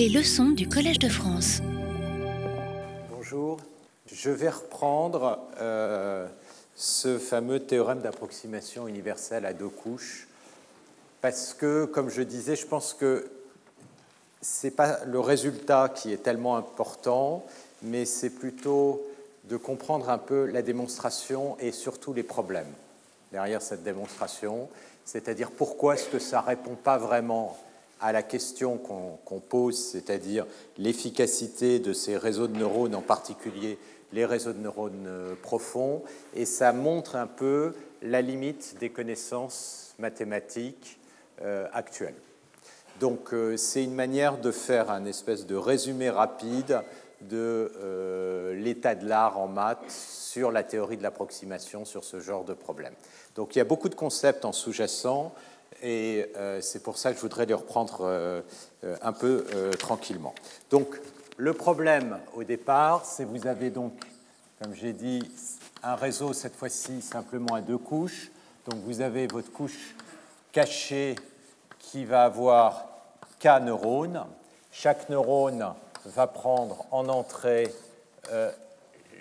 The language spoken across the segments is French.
Les leçons du Collège de France. Bonjour. Je vais reprendre euh, ce fameux théorème d'approximation universelle à deux couches parce que, comme je disais, je pense que ce n'est pas le résultat qui est tellement important, mais c'est plutôt de comprendre un peu la démonstration et surtout les problèmes derrière cette démonstration, c'est-à-dire pourquoi est-ce que ça ne répond pas vraiment à la question qu'on pose, c'est-à-dire l'efficacité de ces réseaux de neurones, en particulier les réseaux de neurones euh, profonds, et ça montre un peu la limite des connaissances mathématiques euh, actuelles. Donc euh, c'est une manière de faire un espèce de résumé rapide de l'état de l'art en maths sur la théorie de l'approximation sur ce genre de problème. Donc il y a beaucoup de concepts en sous-jacent et euh, c'est pour ça que je voudrais les reprendre euh, euh, un peu tranquillement. Donc le problème au départ, c'est vous avez donc, comme j'ai dit, un réseau cette fois-ci simplement à deux couches. Donc vous avez votre couche cachée qui va avoir k neurones. Chaque neurone va prendre en entrée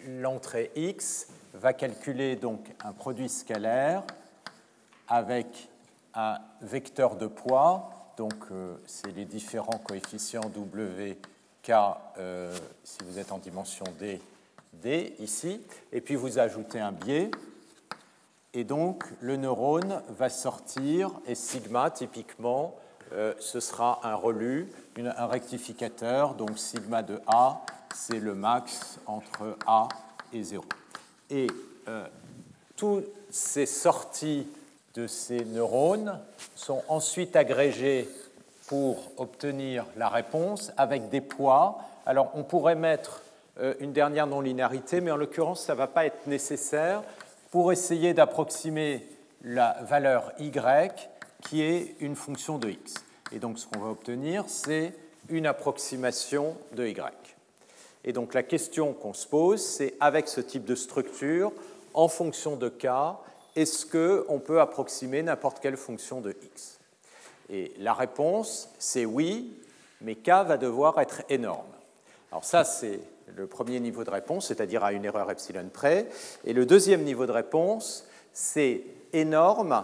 l'entrée x, va calculer donc un produit scalaire avec un vecteur de poids, donc euh, c'est les différents coefficients W, K, euh, si vous êtes en dimension D, D ici, et puis vous ajoutez un biais, et donc le neurone va sortir, et sigma typiquement, euh, ce sera un relu, un rectificateur, donc sigma de A, c'est le max entre A et 0. Et toutes ces sorties de ces neurones sont ensuite agrégés pour obtenir la réponse avec des poids. Alors on pourrait mettre euh, une dernière non-linéarité, mais en l'occurrence, ça ne va pas être nécessaire pour essayer d'approximer la valeur y qui est une fonction de x. Et donc ce qu'on va obtenir, c'est une approximation de y. Et donc la question qu'on se pose, c'est avec ce type de structure, en fonction de k, est-ce qu'on peut approximer n'importe quelle fonction de x? Et la réponse, c'est oui, mais k va devoir être énorme. Alors ça, c'est le premier niveau de réponse, c'est-à-dire à une erreur epsilon près. Et le deuxième niveau de réponse, c'est énorme.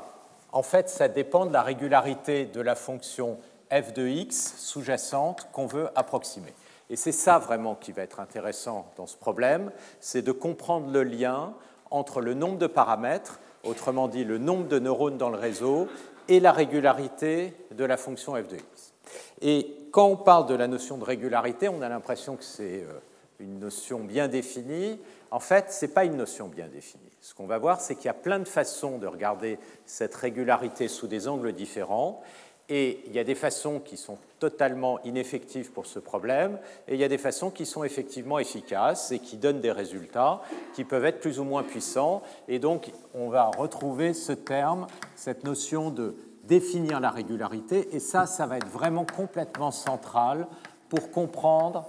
En fait, ça dépend de la régularité de la fonction f de x sous-jacente qu'on veut approximer. Et c'est ça vraiment qui va être intéressant dans ce problème, c'est de comprendre le lien entre le nombre de paramètres autrement dit le nombre de neurones dans le réseau, et la régularité de la fonction f de x. Et quand on parle de la notion de régularité, on a l'impression que c'est euh, une notion bien définie. En fait, ce n'est pas une notion bien définie. Ce qu'on va voir, c'est qu'il y a plein de façons de regarder cette régularité sous des angles différents. Et il y a des façons qui sont totalement ineffectives pour ce problème, et il y a des façons qui sont effectivement efficaces et qui donnent des résultats qui peuvent être plus ou moins puissants. Et donc, on va retrouver ce terme, cette notion de définir la régularité, et ça, ça va être vraiment complètement central pour comprendre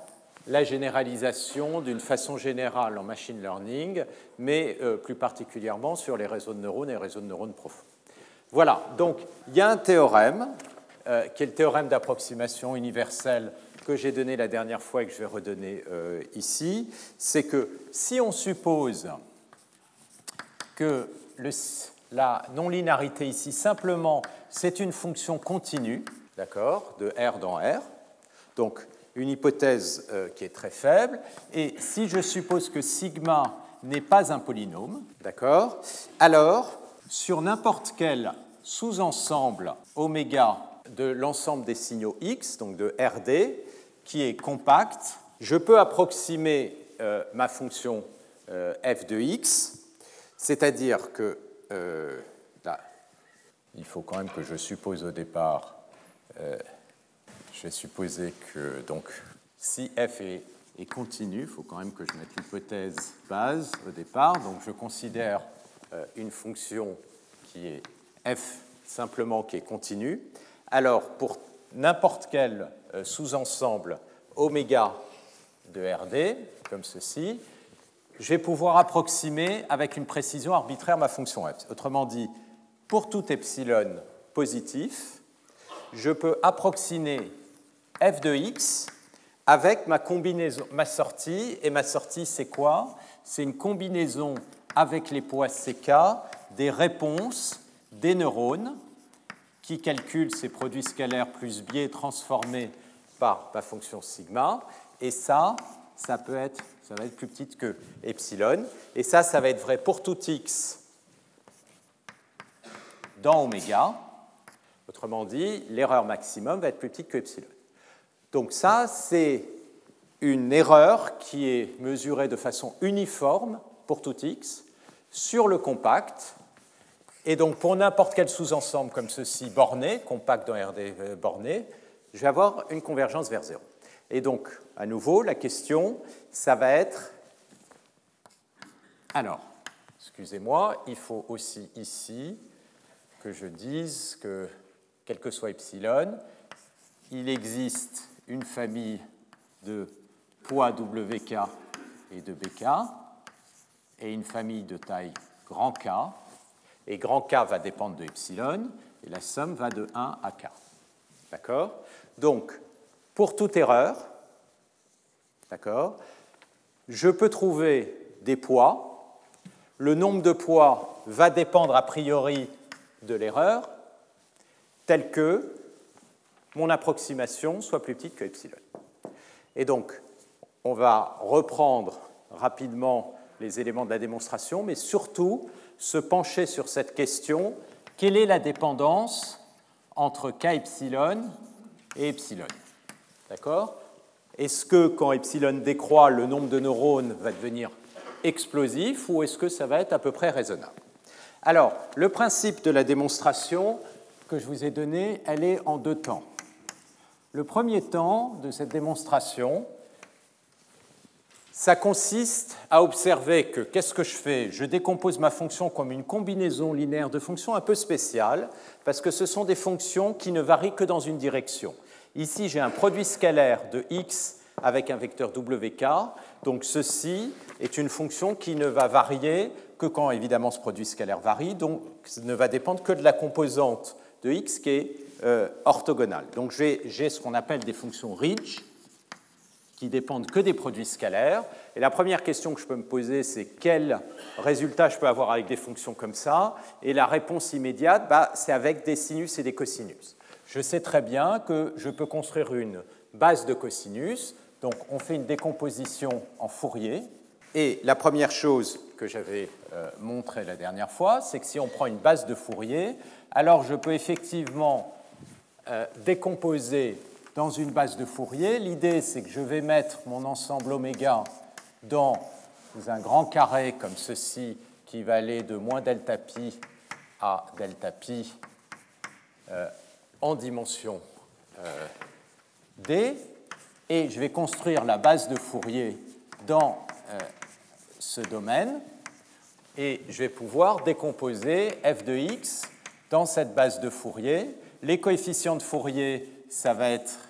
la généralisation d'une façon générale en machine learning, mais euh, plus particulièrement sur les réseaux de neurones et les réseaux de neurones profonds. Voilà, donc il y a un théorème, euh, qui est le théorème d'approximation universelle que j'ai donné la dernière fois et que je vais redonner euh, ici, c'est que si on suppose que la non-linéarité ici, simplement, c'est une fonction continue, d'accord, de R dans R, donc une hypothèse euh, qui est très faible, et si je suppose que sigma n'est pas un polynôme, d'accord, alors sur n'importe quel sous-ensemble oméga de l'ensemble des signaux x, donc de RD, qui est compact, je peux approximer euh, ma fonction euh, f de x, c'est-à-dire que euh, il faut quand même que je suppose au départ, je vais supposer que donc si f est, est continu, il faut quand même que je mette l'hypothèse base au départ, donc je considère une fonction qui est f simplement qui est continue, alors pour n'importe quel euh, sous-ensemble oméga de RD, comme ceci, je vais pouvoir approximer avec une précision arbitraire ma fonction f. Autrement dit, pour tout epsilon positif, je peux approximer f de x avec ma combinaison, ma sortie. Et ma sortie, c'est quoi? C'est une combinaison avec les poids CK des réponses des neurones qui calculent ces produits scalaires plus biais transformés par ma fonction sigma. Et ça, ça peut être, ça va être plus petite que epsilon. Et ça, ça va être vrai pour tout x dans oméga. Autrement dit, l'erreur maximum va être plus petite que epsilon. Donc ça, c'est une erreur qui est mesurée de façon uniforme pour tout x sur le compact. Et donc pour n'importe quel sous-ensemble comme ceci borné, compact dans RD euh, borné, je vais avoir une convergence vers zéro. Et donc, à nouveau, la question, ça va être... Alors, excusez-moi, il faut aussi ici que je dise que, quel que soit epsilon, il existe une famille de poids WK et de BK et une famille de taille grand K. Et grand K va dépendre de epsilon et la somme va de 1 à K. D'accord? Donc, pour toute erreur, d'accord, je peux trouver des poids. Le nombre de poids va dépendre a priori de l'erreur, tel que mon approximation soit plus petite que epsilon. Et donc, on va reprendre rapidement les éléments de la démonstration, mais surtout se pencher sur cette question quelle est la dépendance entre k et epsilon? D'accord? Est-ce que quand epsilon décroît, le nombre de neurones va devenir explosif ou est-ce que ça va être à peu près raisonnable? Alors, le principe de la démonstration que je vous ai donné, elle est en deux temps. Le premier temps de cette démonstration, ça consiste à observer que qu'est-ce que je fais? Je décompose ma fonction comme une combinaison linéaire de fonctions un peu spéciales, parce que ce sont des fonctions qui ne varient que dans une direction. Ici, j'ai un produit scalaire de x avec un vecteur wk, donc ceci est une fonction qui ne va varier que quand évidemment ce produit scalaire varie, donc ne va dépendre que de la composante de x qui est euh, orthogonale. Donc j'ai ce qu'on appelle des fonctions ridge, qui dépendent que des produits scalaires. Et la première question que je peux me poser, c'est quel résultat je peux avoir avec des fonctions comme ça? Et la réponse immédiate, bah, c'est avec des sinus et des cosinus. Je sais très bien que je peux construire une base de cosinus. Donc on fait une décomposition en Fourier. Et la première chose que j'avais euh, montrée la dernière fois, c'est que si on prend une base de Fourier, alors je peux effectivement euh, décomposer dans une base de Fourier. L'idée, c'est que je vais mettre mon ensemble oméga dans un grand carré comme ceci, qui va aller de moins delta pi à delta pi euh, en dimension euh, d, et je vais construire la base de Fourier dans euh, ce domaine, et je vais pouvoir décomposer f de x dans cette base de Fourier. Les coefficients de Fourier, ça va être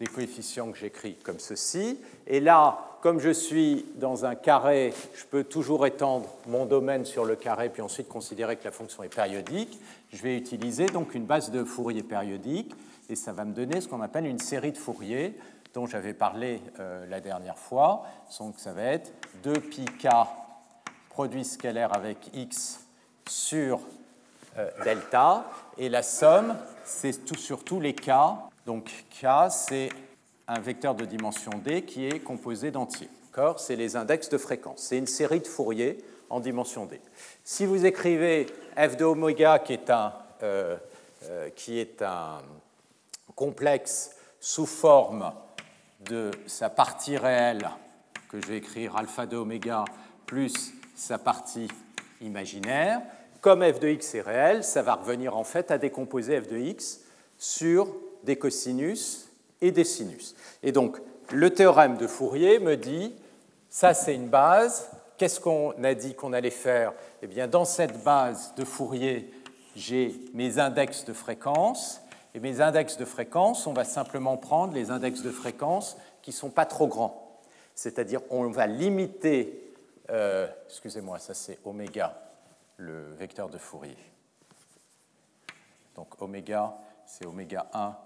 des coefficients que j'écris comme ceci. Et là, comme je suis dans un carré, je peux toujours étendre mon domaine sur le carré, puis ensuite considérer que la fonction est périodique. Je vais utiliser donc une base de Fourier périodique, et ça va me donner ce qu'on appelle une série de Fourier, dont j'avais parlé euh, la dernière fois. Donc ça va être 2πk produit scalaire avec x sur euh, delta, et la somme, c'est tout sur tous les cas donc K, c'est un vecteur de dimension D qui est composé d'entiers. C'est les index de fréquence. C'est une série de Fourier en dimension D. Si vous écrivez f de oméga, qui est un, euh, euh, qui est un complexe sous forme de sa partie réelle, que je vais écrire alpha de oméga, plus sa partie imaginaire, comme f de x est réel, ça va revenir en fait à décomposer f de x sur des cosinus et des sinus. Et donc, le théorème de Fourier me dit, ça c'est une base, qu'est-ce qu'on a dit qu'on allait faire? Eh bien, dans cette base de Fourier, j'ai mes index de fréquence, et mes index de fréquence, on va simplement prendre les index de fréquence qui ne sont pas trop grands. C'est-à-dire, on va limiter, euh, excusez-moi, ça c'est oméga, le vecteur de Fourier. Donc oméga, c'est oméga 1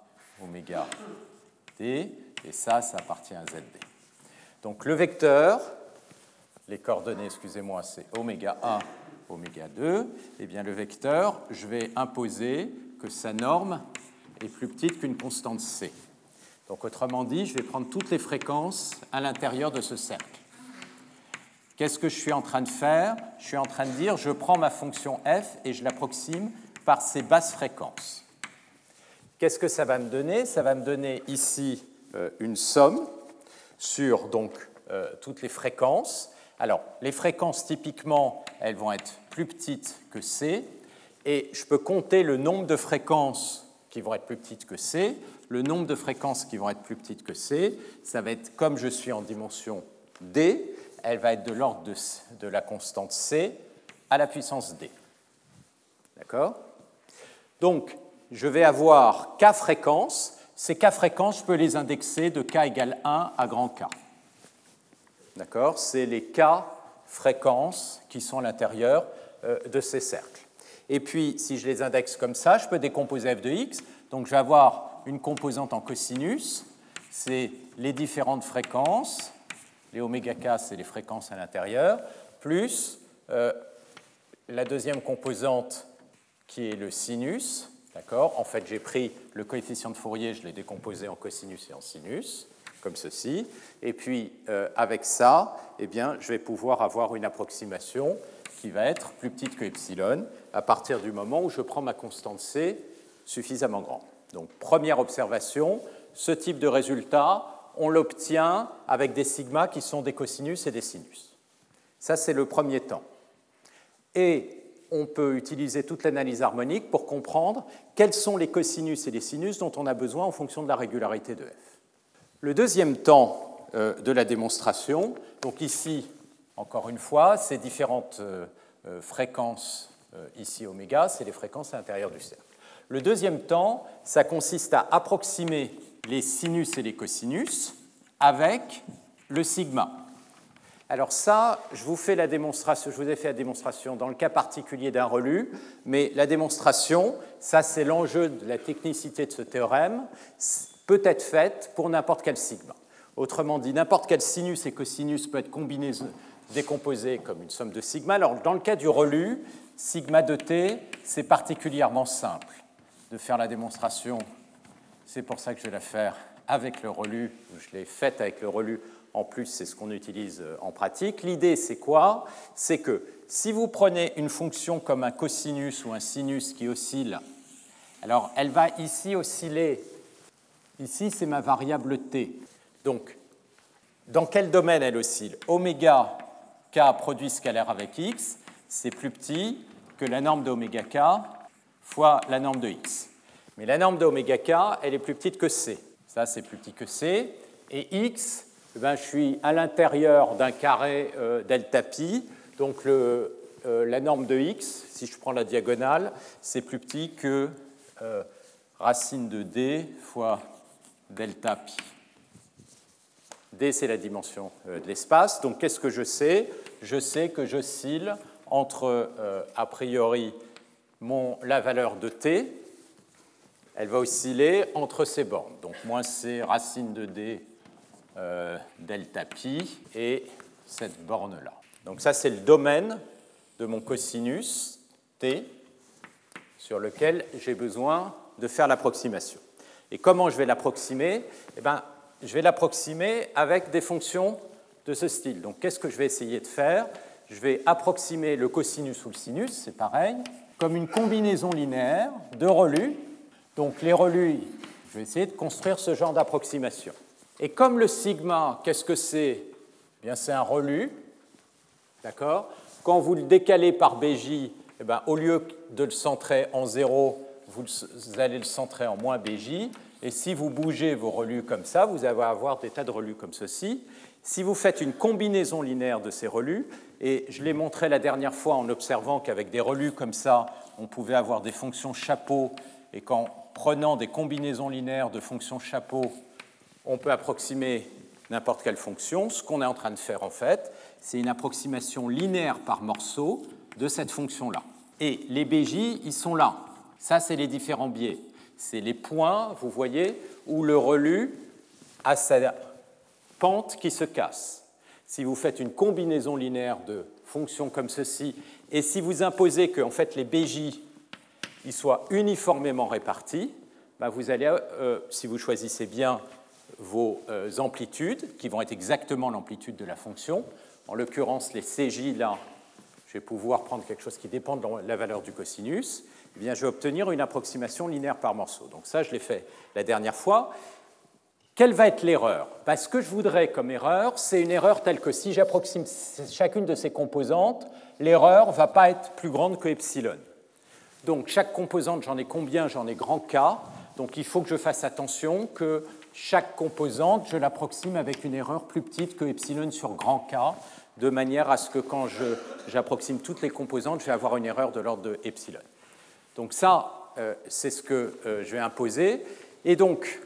oméga d. et ça, ça appartient à ZD. Donc le vecteur, les coordonnées, excusez-moi, c'est oméga 1, oméga 2, eh bien le vecteur, je vais imposer que sa norme est plus petite qu'une constante C. Donc autrement dit, je vais prendre toutes les fréquences à l'intérieur de ce cercle. Qu'est-ce que je suis en train de faire? Je suis en train de dire, je prends ma fonction f et je l'approxime par ces basses fréquences. Qu'est-ce que ça va me donner? Ça va me donner ici euh, une somme sur donc, euh, toutes les fréquences. Alors, les fréquences, typiquement, elles vont être plus petites que C, et je peux compter le nombre de fréquences qui vont être plus petites que C. Le nombre de fréquences qui vont être plus petites que C, ça va être, comme je suis en dimension D, elle va être de l'ordre de, de la constante C à la puissance D. D'accord? Donc, je vais avoir K fréquences. Ces K fréquences, je peux les indexer de K égale 1 à grand K. D'accord? C'est les K fréquences qui sont à l'intérieur euh, de ces cercles. Et puis, si je les indexe comme ça, je peux décomposer f de x. Donc, je vais avoir une composante en cosinus. C'est les différentes fréquences. Les oméga k, c'est les fréquences à l'intérieur, plus euh, la deuxième composante qui est le sinus. D'accord En fait, j'ai pris le coefficient de Fourier, je l'ai décomposé en cosinus et en sinus, comme ceci. Et puis, euh, avec ça, eh bien, je vais pouvoir avoir une approximation qui va être plus petite que epsilon à partir du moment où je prends ma constante C suffisamment grande. Donc, première observation, ce type de résultat, on l'obtient avec des sigmas qui sont des cosinus et des sinus. Ça, c'est le premier temps. Et on peut utiliser toute l'analyse harmonique pour comprendre quels sont les cosinus et les sinus dont on a besoin en fonction de la régularité de f. Le deuxième temps euh, de la démonstration, donc ici, encore une fois, ces différentes euh, euh, fréquences, ici oméga, c'est les fréquences à l'intérieur du cercle. Le deuxième temps, ça consiste à approximer les sinus et les cosinus avec le sigma. Alors ça, je vous ai fait la démonstration dans le cas particulier d'un relu, mais la démonstration, ça c'est l'enjeu de la technicité de ce théorème, peut être faite pour n'importe quel sigma. Autrement dit, n'importe quel sinus et cosinus peut être combiné, décomposé comme une somme de sigma. Alors dans le cas du relu, sigma de t, c'est particulièrement simple de faire la démonstration. C'est pour ça que je vais la faire avec le relu, je l'ai faite avec le relu en plus, c'est ce qu'on utilise euh, en pratique. L'idée, c'est quoi? C'est que si vous prenez une fonction comme un cosinus ou un sinus qui oscille, alors elle va ici osciller. Ici, c'est ma variable t. Donc, dans quel domaine elle oscille? Oméga k produit scalaire avec x, c'est plus petit que la norme d'oméga k fois la norme de x. Mais la norme d'oméga k, elle est plus petite que c. Ça, c'est plus petit que c. Et x, eh ben, je suis à l'intérieur d'un carré euh, delta pi. Donc euh, la norme de x, si je prends la diagonale, c'est plus petit que euh, racine de d fois delta pi. d, c'est la dimension de l'espace. Donc qu'est-ce que je sais? Je sais que j'oscille entre, a priori, la valeur de t, elle va osciller entre ces bornes. Donc moins c racine de d euh, delta pi et cette borne-là. Donc ça, c'est le domaine de mon cosinus t sur lequel j'ai besoin de faire l'approximation. Et comment je vais l'approximer? Eh ben, Je vais l'approximer avec des fonctions de ce style. Donc qu'est-ce que je vais essayer de faire? Je vais approximer le cosinus ou le sinus, c'est pareil, comme une combinaison linéaire de relus. Donc les relus, je vais essayer de construire ce genre d'approximation. Et comme le sigma, qu'est-ce que c'est? Eh Bien, c'est un relu, d'accord? Quand vous le décalez par BJ, eh bien, au lieu de le centrer en 0, vous allez le centrer en moins BJ. Et si vous bougez vos relus comme ça, vous allez avoir des tas de relus comme ceci. Si vous faites une combinaison linéaire de ces relus, et je l'ai montré la dernière fois en observant qu'avec des relus comme ça, on pouvait avoir des fonctions chapeau, et qu'en prenant des combinaisons linéaires de fonctions chapeau, on peut approximer n'importe quelle fonction. Ce qu'on est en train de faire, en fait, c'est une approximation linéaire par morceau de cette fonction-là. Et les BJ, ils sont là. Ça, c'est les différents biais. C'est les points, vous voyez, où le relu à sa pente qui se casse. Si vous faites une combinaison linéaire de fonctions comme ceci, et si vous imposez que en fait, les BJ ils soient uniformément répartis, ben, vous allez, euh, si vous choisissez bien vos euh, amplitudes, qui vont être exactement l'amplitude de la fonction, en l'occurrence les CJ là, je vais pouvoir prendre quelque chose qui dépend de la valeur du cosinus, eh bien, je vais obtenir une approximation linéaire par morceau. Donc ça, je l'ai fait la dernière fois. Quelle va être l'erreur? Ben, Ce que je voudrais comme erreur, c'est une erreur telle que si j'approxime chacune de ces composantes, l'erreur ne va pas être plus grande que epsilon. Donc chaque composante, j'en ai combien? J'en ai grand K. Donc il faut que je fasse attention que chaque composante, je l'approxime avec une erreur plus petite que epsilon sur grand K, de manière à ce que quand j'approxime toutes les composantes, je vais avoir une erreur de l'ordre de epsilon. Donc ça, euh, c'est ce que euh, je vais imposer. Et donc,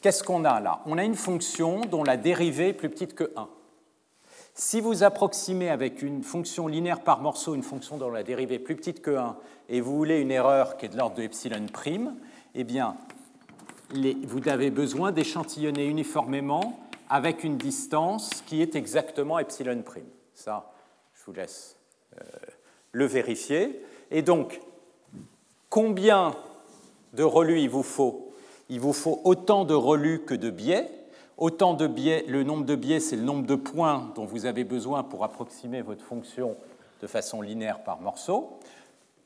qu'est-ce qu'on a là? On a une fonction dont la dérivée est plus petite que 1. Si vous approximez avec une fonction linéaire par morceau une fonction dont la dérivée est plus petite que 1 et vous voulez une erreur qui est de l'ordre de epsilon prime, eh bien, vous avez besoin d'échantillonner uniformément avec une distance qui est exactement epsilon prime. Ça, je vous laisse euh, le vérifier. Et donc, combien de relus il vous faut? Il vous faut autant de relus que de biais. Autant de biais, le nombre de biais, c'est le nombre de points dont vous avez besoin pour approximer votre fonction de façon linéaire par morceau.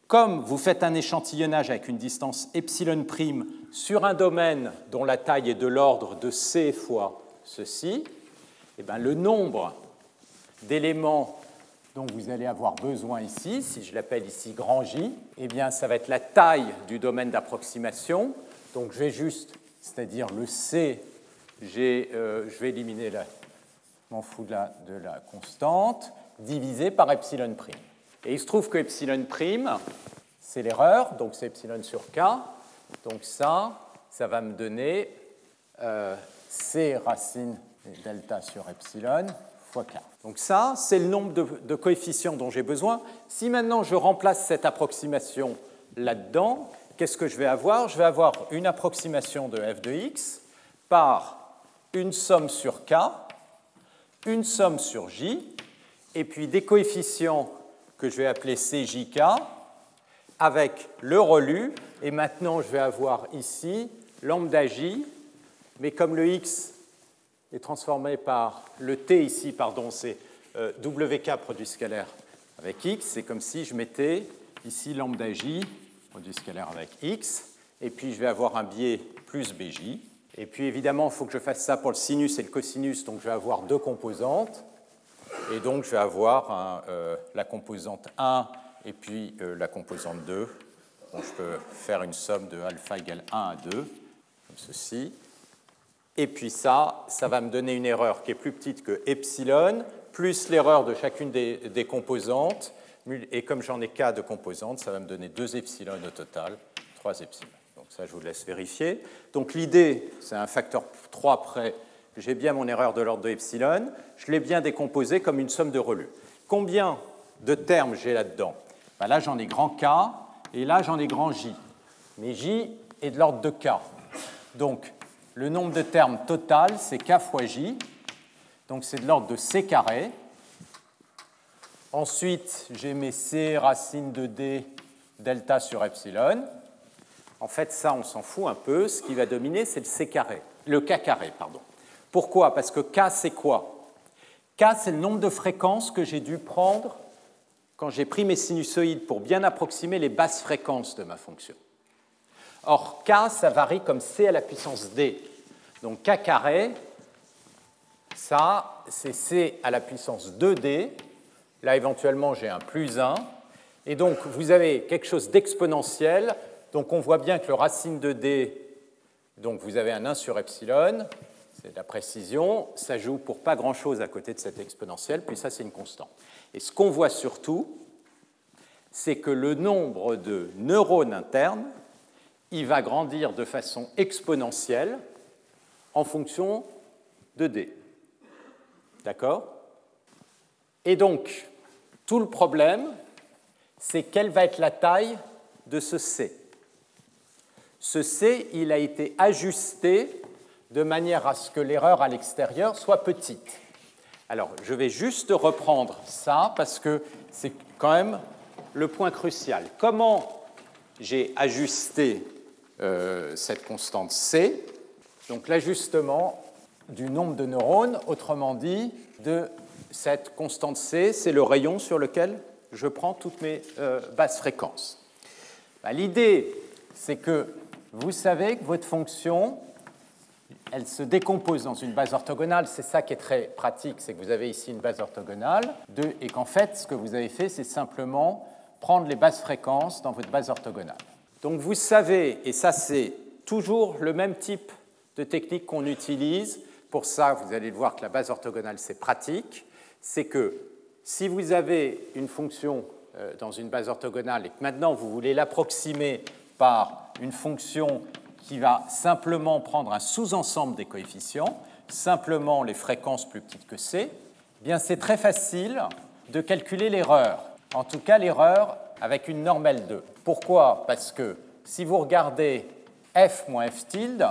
Comme vous faites un échantillonnage avec une distance epsilon prime sur un domaine dont la taille est de l'ordre de c fois ceci, eh bien, le nombre d'éléments dont vous allez avoir besoin ici, si je l'appelle ici grand J, eh bien, ça va être la taille du domaine d'approximation. Donc je vais juste, c'est-à-dire le C, euh, je vais éliminer la, m'en fous de la, de la constante, divisé par epsilon prime. Et il se trouve que epsilon prime, c'est l'erreur, donc c'est epsilon sur k. Donc ça, ça va me donner euh, c racine delta sur epsilon donc ça, c'est le nombre de, coefficients dont j'ai besoin. Si maintenant je remplace cette approximation là-dedans, qu'est-ce que je vais avoir? Je vais avoir une approximation de f de x par une somme sur k, une somme sur j, et puis des coefficients que je vais appeler cjk, avec le relu, et maintenant je vais avoir ici lambda j, mais comme le x est transformé par le t ici, pardon, c'est euh, wk produit scalaire avec x. C'est comme si je mettais ici lambda j produit scalaire avec x, et puis je vais avoir un biais plus bj. Et puis évidemment, il faut que je fasse ça pour le sinus et le cosinus, donc je vais avoir deux composantes. Et donc je vais avoir euh, la composante 1 et puis euh, la composante 2. Donc je peux faire une somme de alpha égale 1 à 2, comme ceci. Et puis ça, ça va me donner une erreur qui est plus petite que epsilon, plus l'erreur de chacune des, composantes. Et comme j'en ai k de composantes, ça va me donner 2 epsilon au total, 3 epsilon. Donc ça, je vous laisse vérifier. Donc l'idée, c'est un facteur 3 près. J'ai bien mon erreur de l'ordre de epsilon. Je l'ai bien décomposé comme une somme de relus. Combien de termes j'ai là-dedans? Ben Là, j'en ai grand K et là, j'en ai grand J. Mais J est de l'ordre de K. Donc, le nombre de termes total, c'est k fois j, donc c'est de l'ordre de c carré. Ensuite, j'ai mes c racine de d delta sur epsilon. En fait, ça, on s'en fout un peu. Ce qui va dominer, c'est le c carré, le k carré, pardon. Pourquoi? Parce que k, c'est quoi? K, c'est le nombre de fréquences que j'ai dû prendre quand j'ai pris mes sinusoïdes pour bien approximer les basses fréquences de ma fonction. Or, k, ça varie comme c à la puissance d. Donc k carré, ça, c'est c à la puissance 2d. Là, éventuellement, j'ai un plus 1. Et donc, vous avez quelque chose d'exponentiel. Donc, on voit bien que le racine de d, donc vous avez un 1 sur epsilon, la précision, ça joue pour pas grand-chose à côté de cette exponentielle, puis ça, c'est une constante. Et ce qu'on voit surtout, c'est que le nombre de neurones internes, il va grandir de façon exponentielle en fonction de D. D'accord? Et donc, tout le problème, c'est quelle va être la taille de ce C? Ce C, il a été ajusté de manière à ce que l'erreur à l'extérieur soit petite. Alors, je vais juste reprendre ça parce que c'est quand même le point crucial. Comment j'ai ajusté euh, cette constante C? Donc, l'ajustement du nombre de neurones, autrement dit, de cette constante C, c'est le rayon sur lequel je prends toutes mes euh, basses fréquences. Bah, l'idée, c'est que vous savez que votre fonction, elle se décompose dans une base orthogonale. C'est ça qui est très pratique, c'est que vous avez ici une base orthogonale, et qu'en fait, ce que vous avez fait, c'est simplement prendre les basses fréquences dans votre base orthogonale. Donc vous savez, et ça c'est toujours le même type de technique qu'on utilise, pour ça vous allez le voir que la base orthogonale c'est pratique, c'est que si vous avez une fonction euh, dans une base orthogonale et que maintenant vous voulez l'approximer par une fonction qui va simplement prendre un sous-ensemble des coefficients, simplement les fréquences plus petites que c, eh bien c'est très facile de calculer l'erreur. En tout cas, l'erreur avec une norme L2. Pourquoi? Parce que si vous regardez f moins f tilde,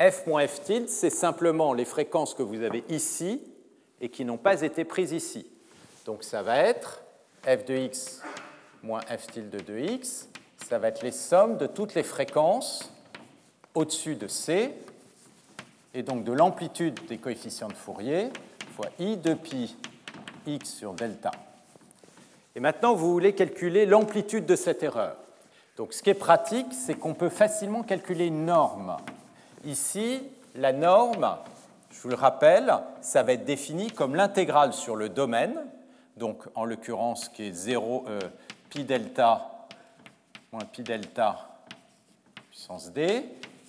f moins f tilde, c'est simplement les fréquences que vous avez ici et qui n'ont pas été prises ici. Donc ça va être f de x moins f tilde de x, ça va être les sommes de toutes les fréquences au-dessus de C, et donc de l'amplitude des coefficients de Fourier fois i de pi x sur delta. Et maintenant, vous voulez calculer l'amplitude de cette erreur. Donc ce qui est pratique, c'est qu'on peut facilement calculer une norme. Ici, la norme, je vous le rappelle, ça va être défini comme l'intégrale sur le domaine, donc en l'occurrence qui est 0 euh, pi delta moins pi delta puissance d,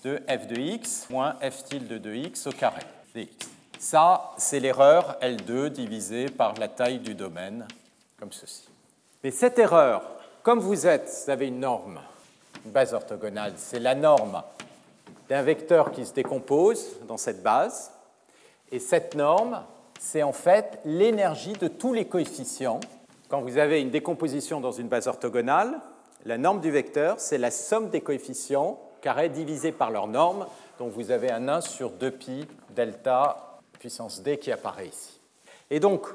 de f de x moins f tilde de x au carré dx. Ça, c'est l'erreur L2 divisée par la taille du domaine, comme ceci. Mais cette erreur, comme vous êtes, vous avez une norme, une base orthogonale, c'est la norme d'un vecteur qui se décompose dans cette base. Et cette norme, c'est en fait l'énergie de tous les coefficients. Quand vous avez une décomposition dans une base orthogonale, la norme du vecteur, c'est la somme des coefficients divisé par leur norme. Donc vous avez un 1 sur 2pi delta puissance d qui apparaît ici. Et donc,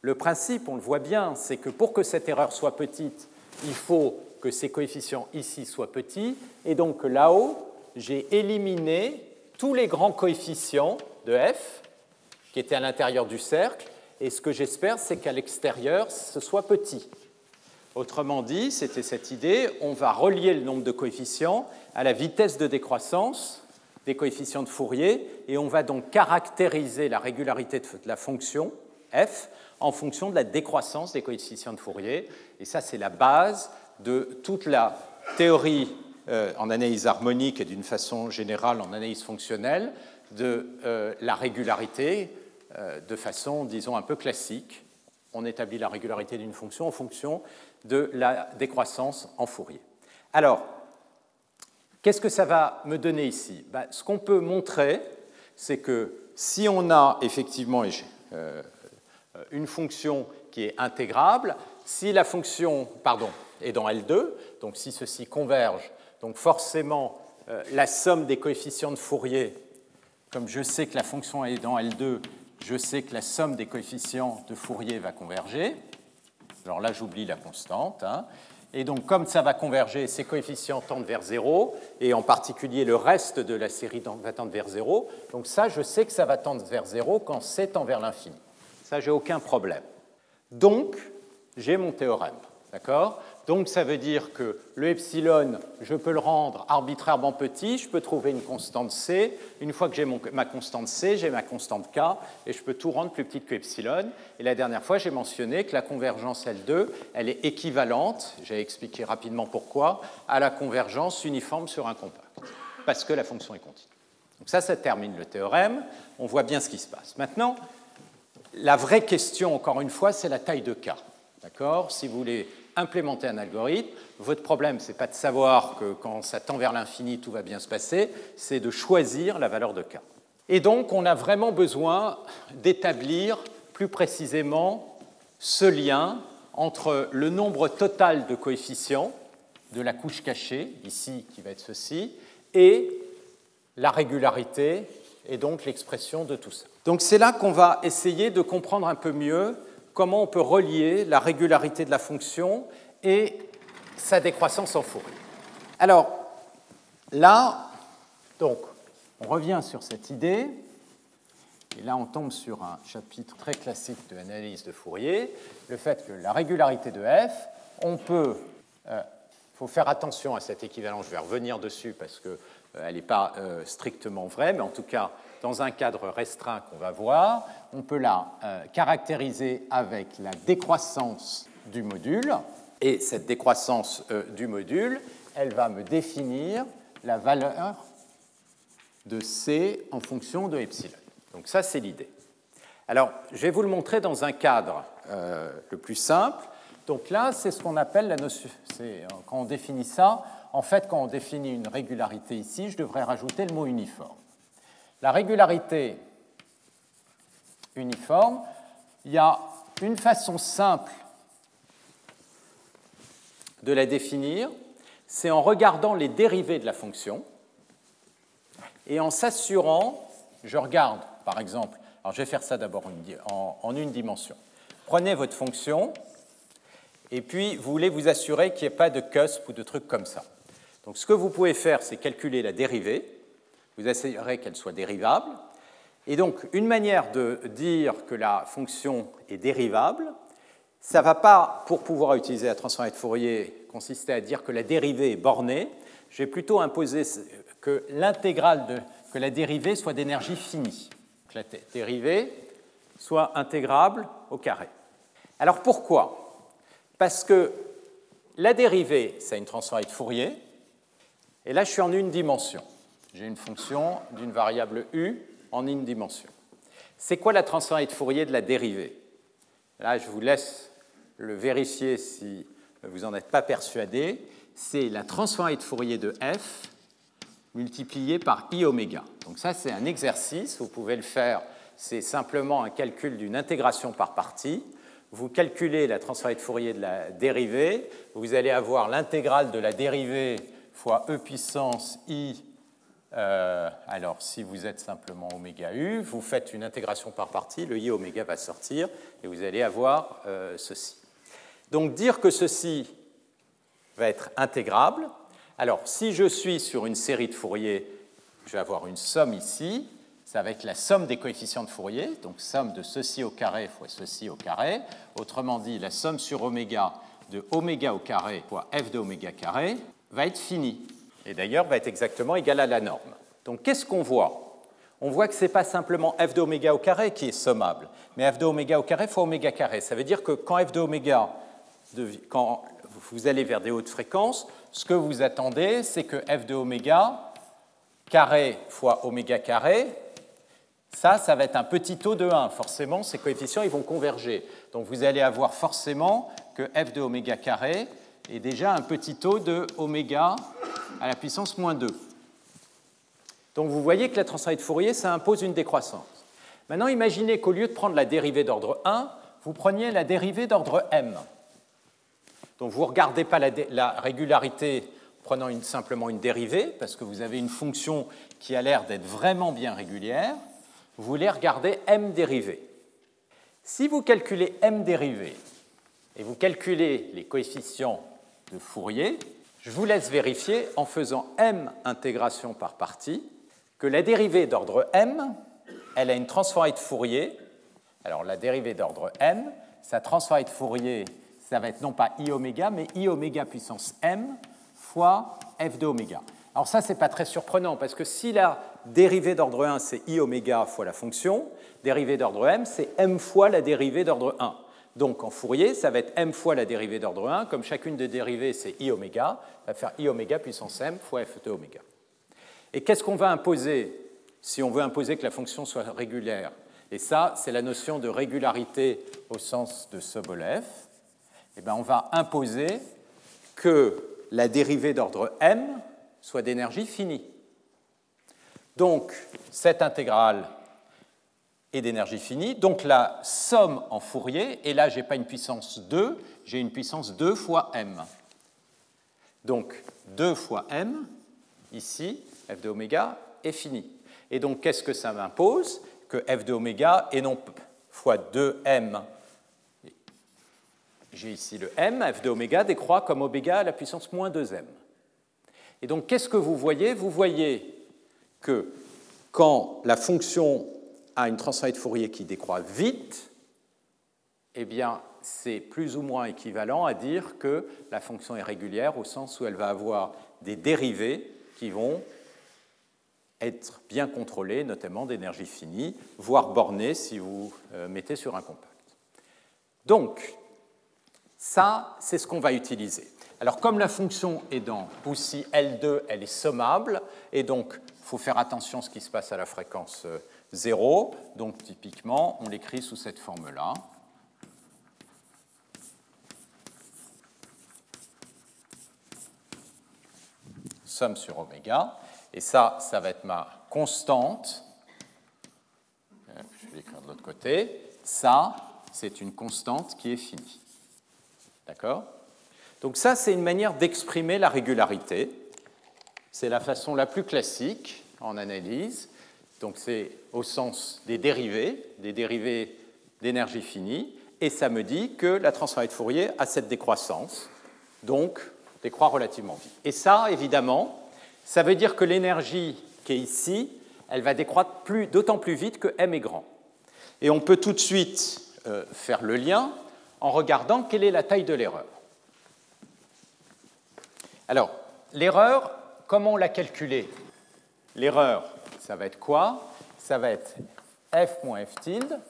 le principe, on le voit bien, c'est que pour que cette erreur soit petite, il faut que ces coefficients ici soient petits. Et donc là-haut, j'ai éliminé tous les grands coefficients de f qui étaient à l'intérieur du cercle. Et ce que j'espère, c'est qu'à l'extérieur, ce soit petit. Autrement dit, c'était cette idée, on va relier le nombre de coefficients à la vitesse de décroissance des coefficients de Fourier, et on va donc caractériser la régularité de la fonction f en fonction de la décroissance des coefficients de Fourier. Et ça, c'est la base de toute la théorie euh, en analyse harmonique et d'une façon générale en analyse fonctionnelle de euh, la régularité euh, de façon, disons, un peu classique. On établit la régularité d'une fonction en fonction de la décroissance en Fourier. Alors, qu'est-ce que ça va me donner ici? Ben, Ce qu'on peut montrer, c'est que si on a effectivement euh, une fonction qui est intégrable, si la fonction pardon, est dans L2, donc si ceci converge, donc forcément euh, la somme des coefficients de Fourier, comme je sais que la fonction est dans L2, je sais que la somme des coefficients de Fourier va converger. Alors là, j'oublie la constante. Hein. Et donc, comme ça va converger, ces coefficients tendent vers 0, et en particulier le reste de la série va tendre vers 0. Donc ça, je sais que ça va tendre vers 0 quand c tend vers l'infini. Ça, j'ai aucun problème. Donc, j'ai mon théorème. D'accord? Donc ça veut dire que le epsilon, je peux le rendre arbitrairement petit, je peux trouver une constante c. Une fois que j'ai ma constante c, j'ai ma constante k, et je peux tout rendre plus petit que epsilon. Et la dernière fois, j'ai mentionné que la convergence L2, elle est équivalente, j'ai expliqué rapidement pourquoi, à la convergence uniforme sur un compact, parce que la fonction est continue. Donc ça, ça termine le théorème. On voit bien ce qui se passe. Maintenant, la vraie question, encore une fois, c'est la taille de k. D'accord? Si vous voulez implémenter un algorithme. Votre problème, ce n'est pas de savoir que quand ça tend vers l'infini, tout va bien se passer, c'est de choisir la valeur de k. Et donc, on a vraiment besoin d'établir plus précisément ce lien entre le nombre total de coefficients de la couche cachée, ici qui va être ceci, et la régularité et donc l'expression de tout ça. Donc c'est là qu'on va essayer de comprendre un peu mieux comment on peut relier la régularité de la fonction et sa décroissance en Fourier. Alors là, donc, on revient sur cette idée, et là on tombe sur un chapitre très classique de l'analyse de Fourier, le fait que la régularité de f, on peut... Il euh, faut faire attention à cette équivalence, je vais revenir dessus parce qu'elle euh, n'est pas euh, strictement vraie, mais en tout cas, dans un cadre restreint qu'on va voir, on peut la caractériser avec la décroissance du module, et cette décroissance du module, elle va me définir la valeur de C en fonction de epsilon. Donc ça, c'est l'idée. Alors, je vais vous le montrer dans un cadre euh, le plus simple. Donc là, c'est ce qu'on appelle la notion. Euh, quand on définit ça, en fait, quand on définit une régularité ici, je devrais rajouter le mot uniforme. La régularité uniforme, il y a une façon simple de la définir, c'est en regardant les dérivés de la fonction et en s'assurant, je regarde par exemple, alors je vais faire ça d'abord en, une dimension. Prenez votre fonction et puis vous voulez vous assurer qu'il n'y ait pas de cusp ou de trucs comme ça. Donc ce que vous pouvez faire, c'est calculer la dérivée, vous assurez qu'elle soit dérivable. Et donc une manière de dire que la fonction est dérivable, ça ne va pas, pour pouvoir utiliser la transformée de Fourier, consister à dire que la dérivée est bornée. Je vais plutôt imposer que l'intégrale de que la dérivée soit d'énergie finie, que la dérivée soit intégrable au carré. Alors pourquoi? Parce que la dérivée, c'est une transformée de Fourier, et là je suis en une dimension. J'ai une fonction d'une variable u en une dimension. C'est quoi la transformée de Fourier de la dérivée? Là, je vous laisse le vérifier si vous n'en êtes pas persuadé, c'est la transformée de Fourier de f multiplié par i oméga. Donc ça, c'est un exercice, vous pouvez le faire, c'est simplement un calcul d'une intégration par partie. Vous calculez la transformée de Fourier de la dérivée, vous allez avoir l'intégrale de la dérivée fois e puissance i euh, alors, si vous êtes simplement oméga u, vous faites une intégration par partie, le i oméga va sortir, et vous allez avoir euh, ceci. Donc dire que ceci va être intégrable, alors si je suis sur une série de Fourier, je vais avoir une somme ici, ça va être la somme des coefficients de Fourier, donc somme de ceci au carré fois ceci au carré, autrement dit la somme sur oméga de oméga au carré fois f de oméga carré va être finie, et d'ailleurs va être exactement égale à la norme. Donc qu'est-ce qu'on voit? On voit que ce n'est pas simplement f de oméga au carré qui est sommable, mais f de oméga au carré fois oméga carré. Ça veut dire que quand f de oméga quand vous allez vers des hautes fréquences, ce que vous attendez, c'est que f de oméga carré fois oméga carré, ça, ça va être un petit taux de 1. Forcément, ces coefficients ils vont converger. Donc vous allez avoir forcément que f de oméga carré est déjà un petit taux de oméga à la puissance moins 2. Donc vous voyez que la transformée de Fourier, ça impose une décroissance. Maintenant, imaginez qu'au lieu de prendre la dérivée d'ordre 1, vous preniez la dérivée d'ordre m. Donc vous ne regardez pas la, régularité prenant simplement une dérivée, parce que vous avez une fonction qui a l'air d'être vraiment bien régulière, vous voulez regarder m dérivée. Si vous calculez m dérivée et vous calculez les coefficients de Fourier, je vous laisse vérifier en faisant m intégration par partie que la dérivée d'ordre m, elle a une transformée de Fourier. Alors la dérivée d'ordre m, sa transformée de Fourier, ça va être non pas i oméga, mais i oméga puissance m fois f de oméga. Alors ça, ce n'est pas très surprenant, parce que si la dérivée d'ordre 1, c'est i oméga fois la fonction, dérivée d'ordre m, c'est m fois la dérivée d'ordre 1. Donc en Fourier, ça va être m fois la dérivée d'ordre 1, comme chacune des dérivées, c'est i oméga, ça va faire i oméga puissance m fois f de oméga. Et qu'est-ce qu'on va imposer si on veut imposer que la fonction soit régulière? Et ça, c'est la notion de régularité au sens de Sobolev. Eh bien, on va imposer que la dérivée d'ordre m soit d'énergie finie. Donc, cette intégrale est d'énergie finie. Donc, la somme en Fourier, et là, je n'ai pas une puissance 2, j'ai une puissance 2 fois m. Donc, 2 fois m, ici, f de oméga, est fini. Et donc, qu'est-ce que ça m'impose Que f de oméga et non fois 2m. J'ai ici le m, f de oméga décroît comme oméga à la puissance moins 2m. Et donc, qu'est-ce que vous voyez? Vous voyez que quand la fonction a une transformée de Fourier qui décroît vite, eh bien, c'est plus ou moins équivalent à dire que la fonction est régulière au sens où elle va avoir des dérivés qui vont être bien contrôlées, notamment d'énergie finie, voire bornées si vous euh, mettez sur un compact. Donc, ça, c'est ce qu'on va utiliser. Alors, comme la fonction est dans Poussy L2, elle est sommable, et donc il faut faire attention à ce qui se passe à la fréquence 0. Euh, donc, typiquement, on l'écrit sous cette forme-là. somme sur oméga. Et ça, ça va être ma constante. Je vais l'écrire de l'autre côté. Ça, c'est une constante qui est finie. D'accord? Donc ça, c'est une manière d'exprimer la régularité. C'est la façon la plus classique en analyse. Donc c'est au sens des dérivés, des dérivés d'énergie finie. Et ça me dit que la transformée de Fourier a cette décroissance. Donc décroît relativement vite. Et ça, évidemment, ça veut dire que l'énergie qui est ici, elle va décroître d'autant plus vite que m est grand. Et on peut tout de suite euh, faire le lien en regardant quelle est la taille de l'erreur. Alors, l'erreur, comment on l'a calculée? L'erreur, ça va être quoi? Ça va être f moins f tilde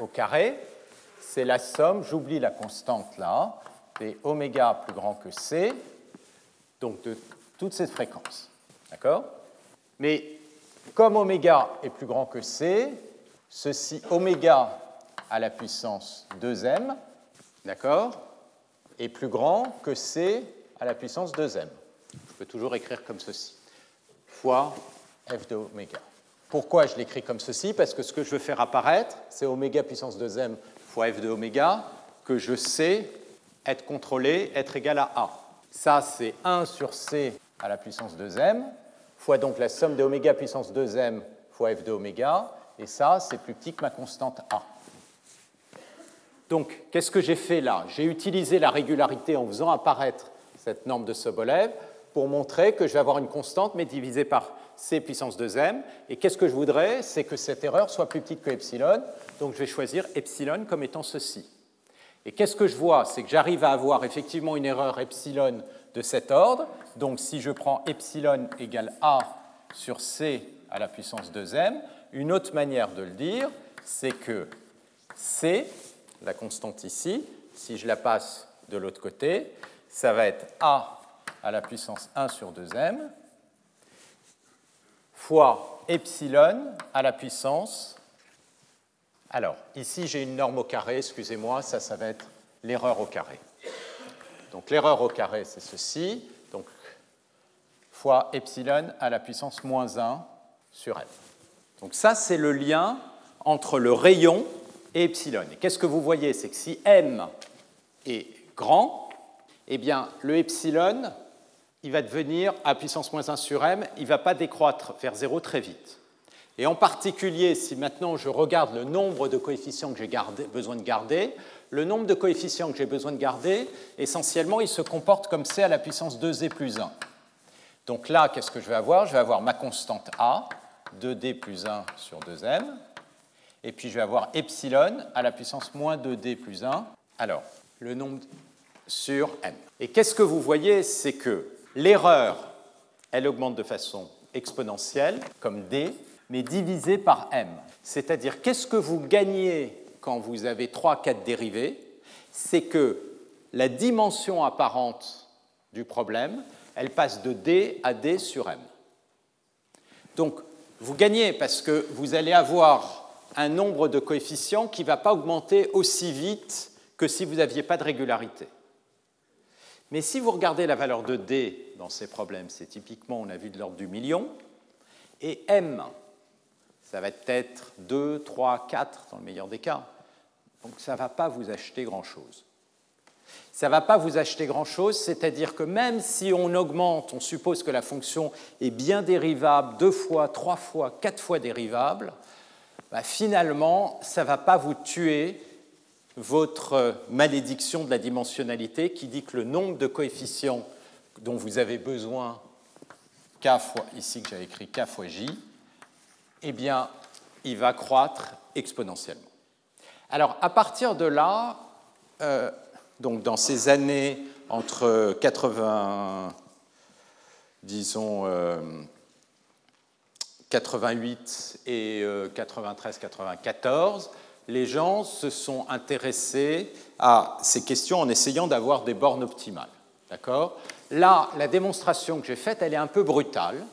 au carré. C'est la somme, j'oublie la constante là, des oméga plus grand que c, donc de toute cette fréquence. D'accord? Mais comme oméga est plus grand que c, ceci oméga à la puissance 2m, d'accord, est plus grand que c à la puissance 2m. Je peux toujours écrire comme ceci, fois f de oméga. Pourquoi je l'écris comme ceci? Parce que ce que je veux faire apparaître, c'est oméga puissance 2m fois f de oméga, que je sais être contrôlé, être égal à A. Ça, c'est 1 sur C à la puissance 2m, fois donc la somme de oméga puissance 2m fois f de oméga, et ça, c'est plus petit que ma constante A. Donc, qu'est-ce que j'ai fait là? J'ai utilisé la régularité en faisant apparaître cette norme de Sobolev pour montrer que je vais avoir une constante, mais divisée par c puissance 2m. Et qu'est-ce que je voudrais C'est que cette erreur soit plus petite que epsilon. Donc, je vais choisir epsilon comme étant ceci. Et qu'est-ce que je vois C'est que j'arrive à avoir effectivement une erreur epsilon de cet ordre. Donc si je prends epsilon égale a sur c à la puissance 2m, une autre manière de le dire, c'est que c, la constante ici, si je la passe de l'autre côté, ça va être a à la puissance 1 sur 2m fois epsilon à la puissance alors, ici, j'ai une norme au carré, excusez-moi, ça, ça va être l'erreur au carré. Donc, l'erreur au carré, c'est ceci, donc fois epsilon à la puissance moins 1 sur m. Donc, ça, c'est le lien entre le rayon et epsilon. Et qu'est-ce que vous voyez? C'est que si m est grand, eh bien, le epsilon, il va devenir à puissance moins 1 sur m, il ne va pas décroître vers 0 très vite. Et en particulier, si maintenant je regarde le nombre de coefficients que j'ai besoin de garder, le nombre de coefficients que j'ai besoin de garder, essentiellement, il se comporte comme c à la puissance 2z plus 1. Donc là, qu'est-ce que je vais avoir? Je vais avoir ma constante a, 2d plus 1 sur 2m, et puis je vais avoir epsilon à la puissance moins 2d plus 1. Alors, le nombre sur m. Et qu'est-ce que vous voyez? C'est que l'erreur, elle augmente de façon exponentielle, comme d, mais divisé par m. C'est-à-dire, qu'est-ce que vous gagnez quand vous avez 3, 4 dérivés? C'est que la dimension apparente du problème, elle passe de d à d sur m. Donc, vous gagnez parce que vous allez avoir un nombre de coefficients qui ne va pas augmenter aussi vite que si vous n'aviez pas de régularité. Mais si vous regardez la valeur de d dans ces problèmes, c'est typiquement, on a vu de l'ordre du million, et m, ça va être 2, 3, 4 dans le meilleur des cas. Donc ça ne va pas vous acheter grand-chose. Ça ne va pas vous acheter grand-chose, c'est-à-dire que même si on augmente, on suppose que la fonction est bien dérivable, deux fois, trois fois, quatre fois dérivable, bah, finalement, ça ne va pas vous tuer votre malédiction de la dimensionnalité qui dit que le nombre de coefficients dont vous avez besoin, k fois, ici que j'avais écrit k fois j, eh bien, il va croître exponentiellement. Alors, à partir de là, euh, donc dans ces années entre 80, disons, 88 euh, et 93-94, euh, les gens se sont intéressés à ces questions en essayant d'avoir des bornes optimales. D'accord? Là, la démonstration que j'ai faite, elle est un peu brutale,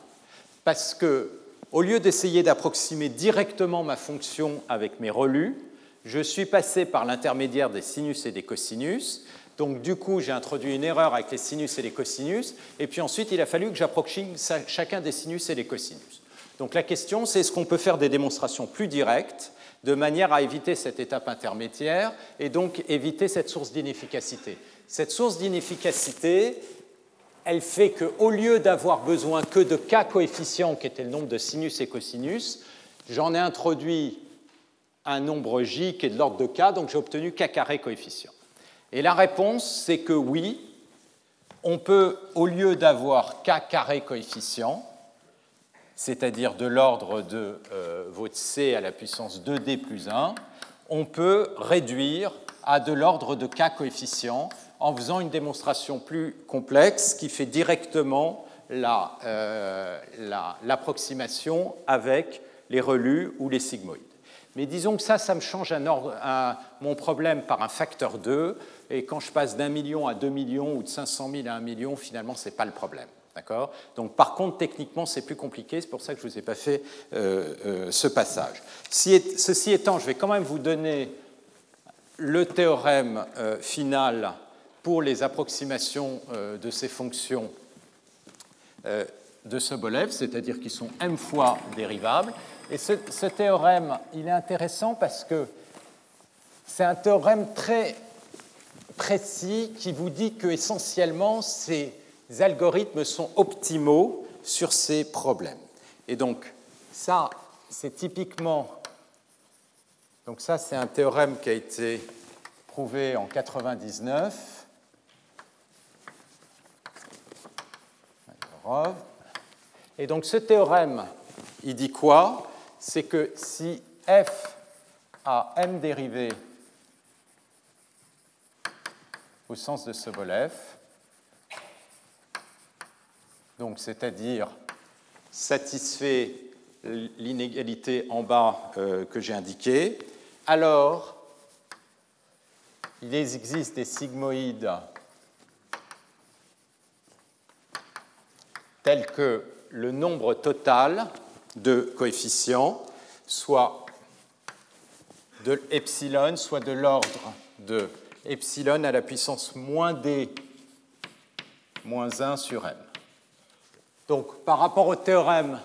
parce que, au lieu d'essayer d'approximer directement ma fonction avec mes relus, je suis passé par l'intermédiaire des sinus et des cosinus. Donc, du coup, j'ai introduit une erreur avec les sinus et les cosinus. Et puis ensuite, il a fallu que j'approxime chacun des sinus et des cosinus. Donc, la question, c'est est-ce qu'on peut faire des démonstrations plus directes de manière à éviter cette étape intermédiaire et donc éviter cette source d'inefficacité Cette source d'inefficacité, elle fait qu'au lieu d'avoir besoin que de k coefficients, qui était le nombre de sinus et cosinus, j'en ai introduit un nombre j qui est de l'ordre de k, donc j'ai obtenu k carré coefficient. Et la réponse, c'est que oui, on peut, au lieu d'avoir k carré coefficient, c'est-à-dire de l'ordre de euh, votre c à la puissance 2d plus 1, on peut réduire à de l'ordre de k coefficient en faisant une démonstration plus complexe qui fait directement euh, l'approximation avec les relus ou les sigmoïdes. Mais disons que ça, ça me change mon problème par un facteur 2, et quand je passe d'un million à deux millions ou de 500 000 à un million, finalement, ce n'est pas le problème. Donc, par contre, techniquement, c'est plus compliqué, c'est pour ça que je ne vous ai pas fait euh, euh, ce passage. ceci étant, je vais quand même vous donner le théorème final pour les approximations euh, de ces fonctions euh, de Sobolev, c'est-à-dire qui sont m fois dérivables. Et ce, théorème, il est intéressant parce que c'est un théorème très précis qui vous dit que essentiellement ces algorithmes sont optimaux sur ces problèmes. Et donc ça, c'est typiquement donc ça, c'est un théorème qui a été prouvé en 99 Et donc ce théorème, il dit quoi? C'est que si f a m dérivées au sens de Sobolev, donc c'est-à-dire satisfait l'inégalité en bas euh, que j'ai indiquée, alors il existe des sigmoïdes tel que le nombre total de coefficients soit de epsilon, soit de l'ordre de epsilon à la puissance moins d moins 1 sur m. Donc, par rapport au théorème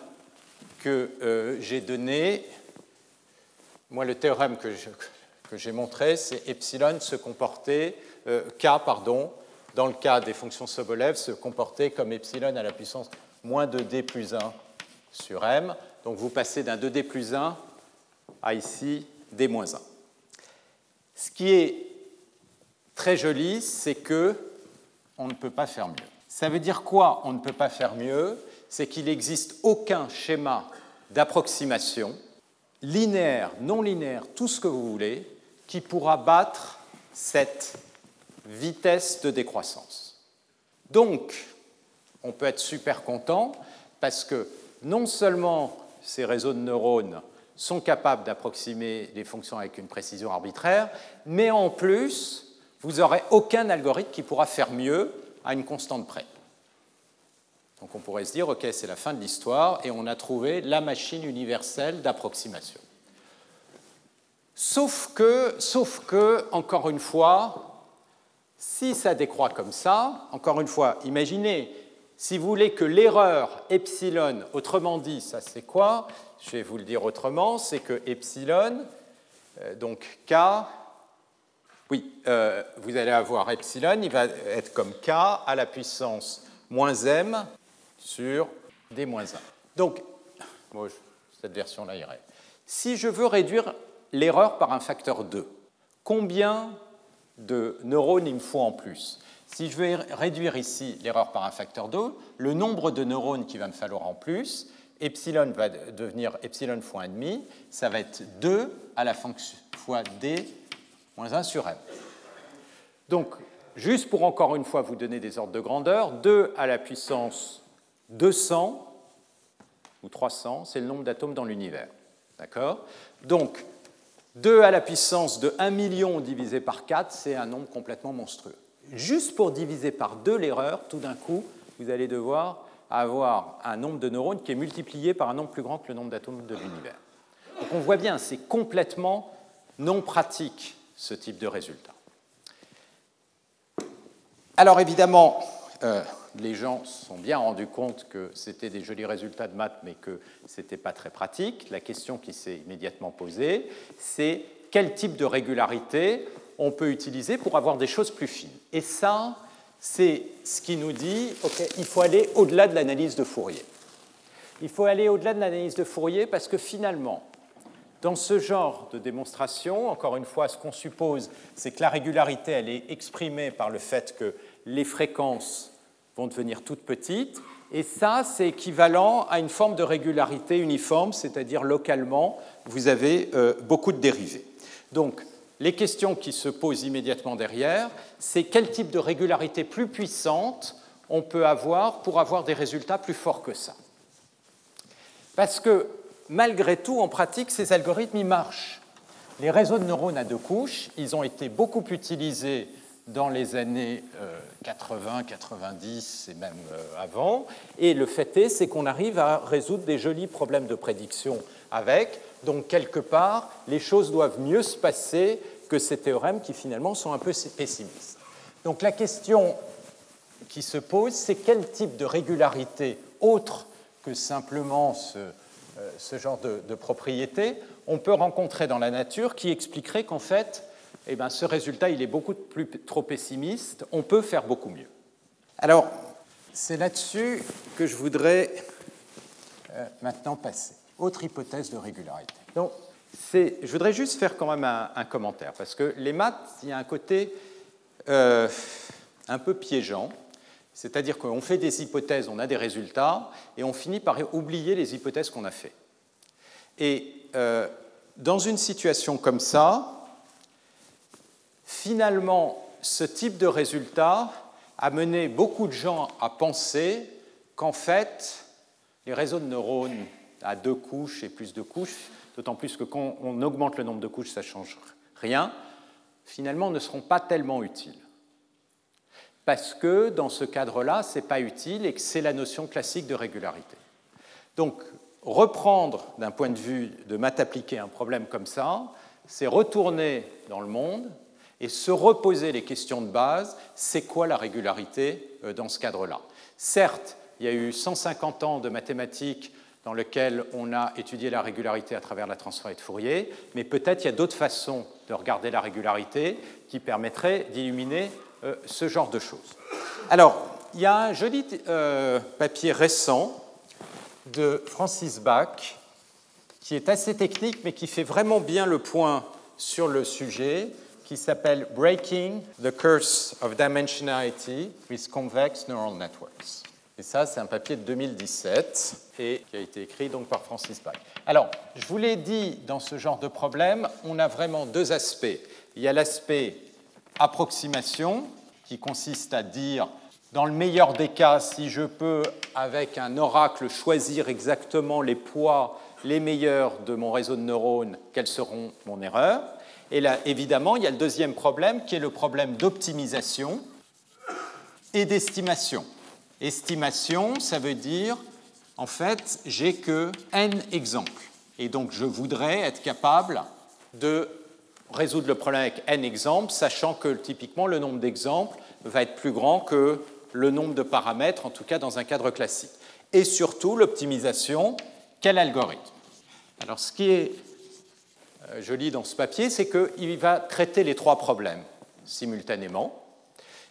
que euh, j'ai donné, moi, le théorème que, j'ai montré, c'est epsilon se comporter, euh, k, pardon, dans le cas des fonctions Sobolev, se comporter comme epsilon à la puissance moins 2d plus 1 sur m. Donc vous passez d'un 2d plus 1 à ici d moins 1. Ce qui est très joli, c'est que on ne peut pas faire mieux. Ça veut dire quoi On ne peut pas faire mieux? C'est qu'il n'existe aucun schéma d'approximation, linéaire, non linéaire, tout ce que vous voulez, qui pourra battre cette vitesse de décroissance. Donc, on peut être super content parce que non seulement ces réseaux de neurones sont capables d'approximer les fonctions avec une précision arbitraire, mais en plus, vous n'aurez aucun algorithme qui pourra faire mieux à une constante près. Donc on pourrait se dire, OK, c'est la fin de l'histoire et on a trouvé la machine universelle d'approximation. Sauf que, sauf que, encore une fois, si ça décroît comme ça, encore une fois, imaginez, si vous voulez que l'erreur epsilon, autrement dit, ça c'est quoi? Je vais vous le dire autrement, c'est que epsilon, euh, donc k, Oui, euh, vous allez avoir epsilon, il va être comme k à la puissance moins m sur d moins 1. Donc, cette version-là irait. Si je veux réduire l'erreur par un facteur 2, combien de neurones il me faut en plus? Si je veux réduire ici l'erreur par un facteur 2, le nombre de neurones qu'il va me falloir en plus, epsilon va devenir epsilon fois 1,5, ça va être 2 à la fonction fois d moins 1 sur m. Donc, juste pour encore une fois vous donner des ordres de grandeur, 2 à la puissance 200 ou 300, c'est le nombre d'atomes dans l'univers. D'accord? Donc, 2 à la puissance de 1 million divisé par 4, c'est un nombre complètement monstrueux. Juste pour diviser par 2 l'erreur, tout d'un coup, vous allez devoir avoir un nombre de neurones qui est multiplié par un nombre plus grand que le nombre d'atomes de l'univers. Donc on voit bien, c'est complètement non pratique ce type de résultat. Alors évidemment, euh, les gens se sont bien rendus compte que c'était des jolis résultats de maths, mais que ce n'était pas très pratique. La question qui s'est immédiatement posée, c'est quel type de régularité on peut utiliser pour avoir des choses plus fines. Et ça, c'est ce qui nous dit, OK, il faut aller au-delà de l'analyse de Fourier. Il faut aller au-delà de l'analyse de Fourier parce que finalement, dans ce genre de démonstration, encore une fois, ce qu'on suppose, c'est que la régularité, elle est exprimée par le fait que les fréquences vont devenir toutes petites, et ça, c'est équivalent à une forme de régularité uniforme, c'est-à-dire localement, vous avez euh, beaucoup de dérivés. Donc, les questions qui se posent immédiatement derrière, c'est quel type de régularité plus puissante on peut avoir pour avoir des résultats plus forts que ça. Parce que malgré tout, en pratique, ces algorithmes, ils marchent. Les réseaux de neurones à deux couches, ils ont été beaucoup utilisés dans les années 80, euh, 90 et même euh, avant. Et le fait est, c'est qu'on arrive à résoudre des jolis problèmes de prédiction avec. Donc, quelque part, les choses doivent mieux se passer que ces théorèmes qui finalement sont un peu pessimistes. Donc, la question qui se pose, c'est quel type de régularité autre que simplement ce, ce genre de, propriété, on peut rencontrer dans la nature qui expliquerait qu'en fait, eh ben, ce résultat il est beaucoup plus trop pessimiste, on peut faire beaucoup mieux. Alors, c'est là-dessus que je voudrais euh, maintenant passer. Autre hypothèse de régularité. Donc, je voudrais juste faire quand même un, commentaire, parce que les maths, il y a un côté euh, un peu piégeant. C'est-à-dire qu'on fait des hypothèses, on a des résultats, et on finit par oublier les hypothèses qu'on a faites. Et euh, dans une situation comme ça, finalement, ce type de résultat a mené beaucoup de gens à penser qu'en fait, les réseaux de neurones à deux couches et plus de couches, d'autant plus que quand on augmente le nombre de couches, ça ne change rien, finalement ne seront pas tellement utiles parce que dans ce cadre-là, ce n'est pas utile et que c'est la notion classique de régularité. Donc, reprendre d'un point de vue de maths un problème comme ça, c'est retourner dans le monde et se reposer les questions de base, c'est quoi la régularité euh, dans ce cadre-là? Certes, il y a eu 150 ans de mathématiques dans lesquels on a étudié la régularité à travers la transformée de Fourier, mais peut-être il y a d'autres façons de regarder la régularité qui permettraient d'illuminer euh, ce genre de choses. Alors, il y a un joli euh, papier récent de Francis Bach qui est assez technique mais qui fait vraiment bien le point sur le sujet qui s'appelle Breaking the Curse of Dimensionality with Convex Neural Networks. Et ça, c'est un papier de 2017 et qui a été écrit donc par Francis Bach. Alors, je vous l'ai dit, dans ce genre de problème, on a vraiment deux aspects. Il y a l'aspect approximation, qui consiste à dire, dans le meilleur des cas, si je peux, avec un oracle, choisir exactement les poids les meilleurs de mon réseau de neurones, quelles seront mon erreur. Et là, évidemment, il y a le deuxième problème, qui est le problème d'optimisation et d'estimation. Estimation, ça veut dire, en fait, j'ai que n exemples. Et donc, je voudrais être capable de résoudre le problème avec n exemples, sachant que typiquement le nombre d'exemples va être plus grand que le nombre de paramètres, en tout cas dans un cadre classique. Et surtout, l'optimisation, quel algorithme? Alors ce qui est euh, joli dans ce papier, c'est qu'il va traiter les trois problèmes. simultanément.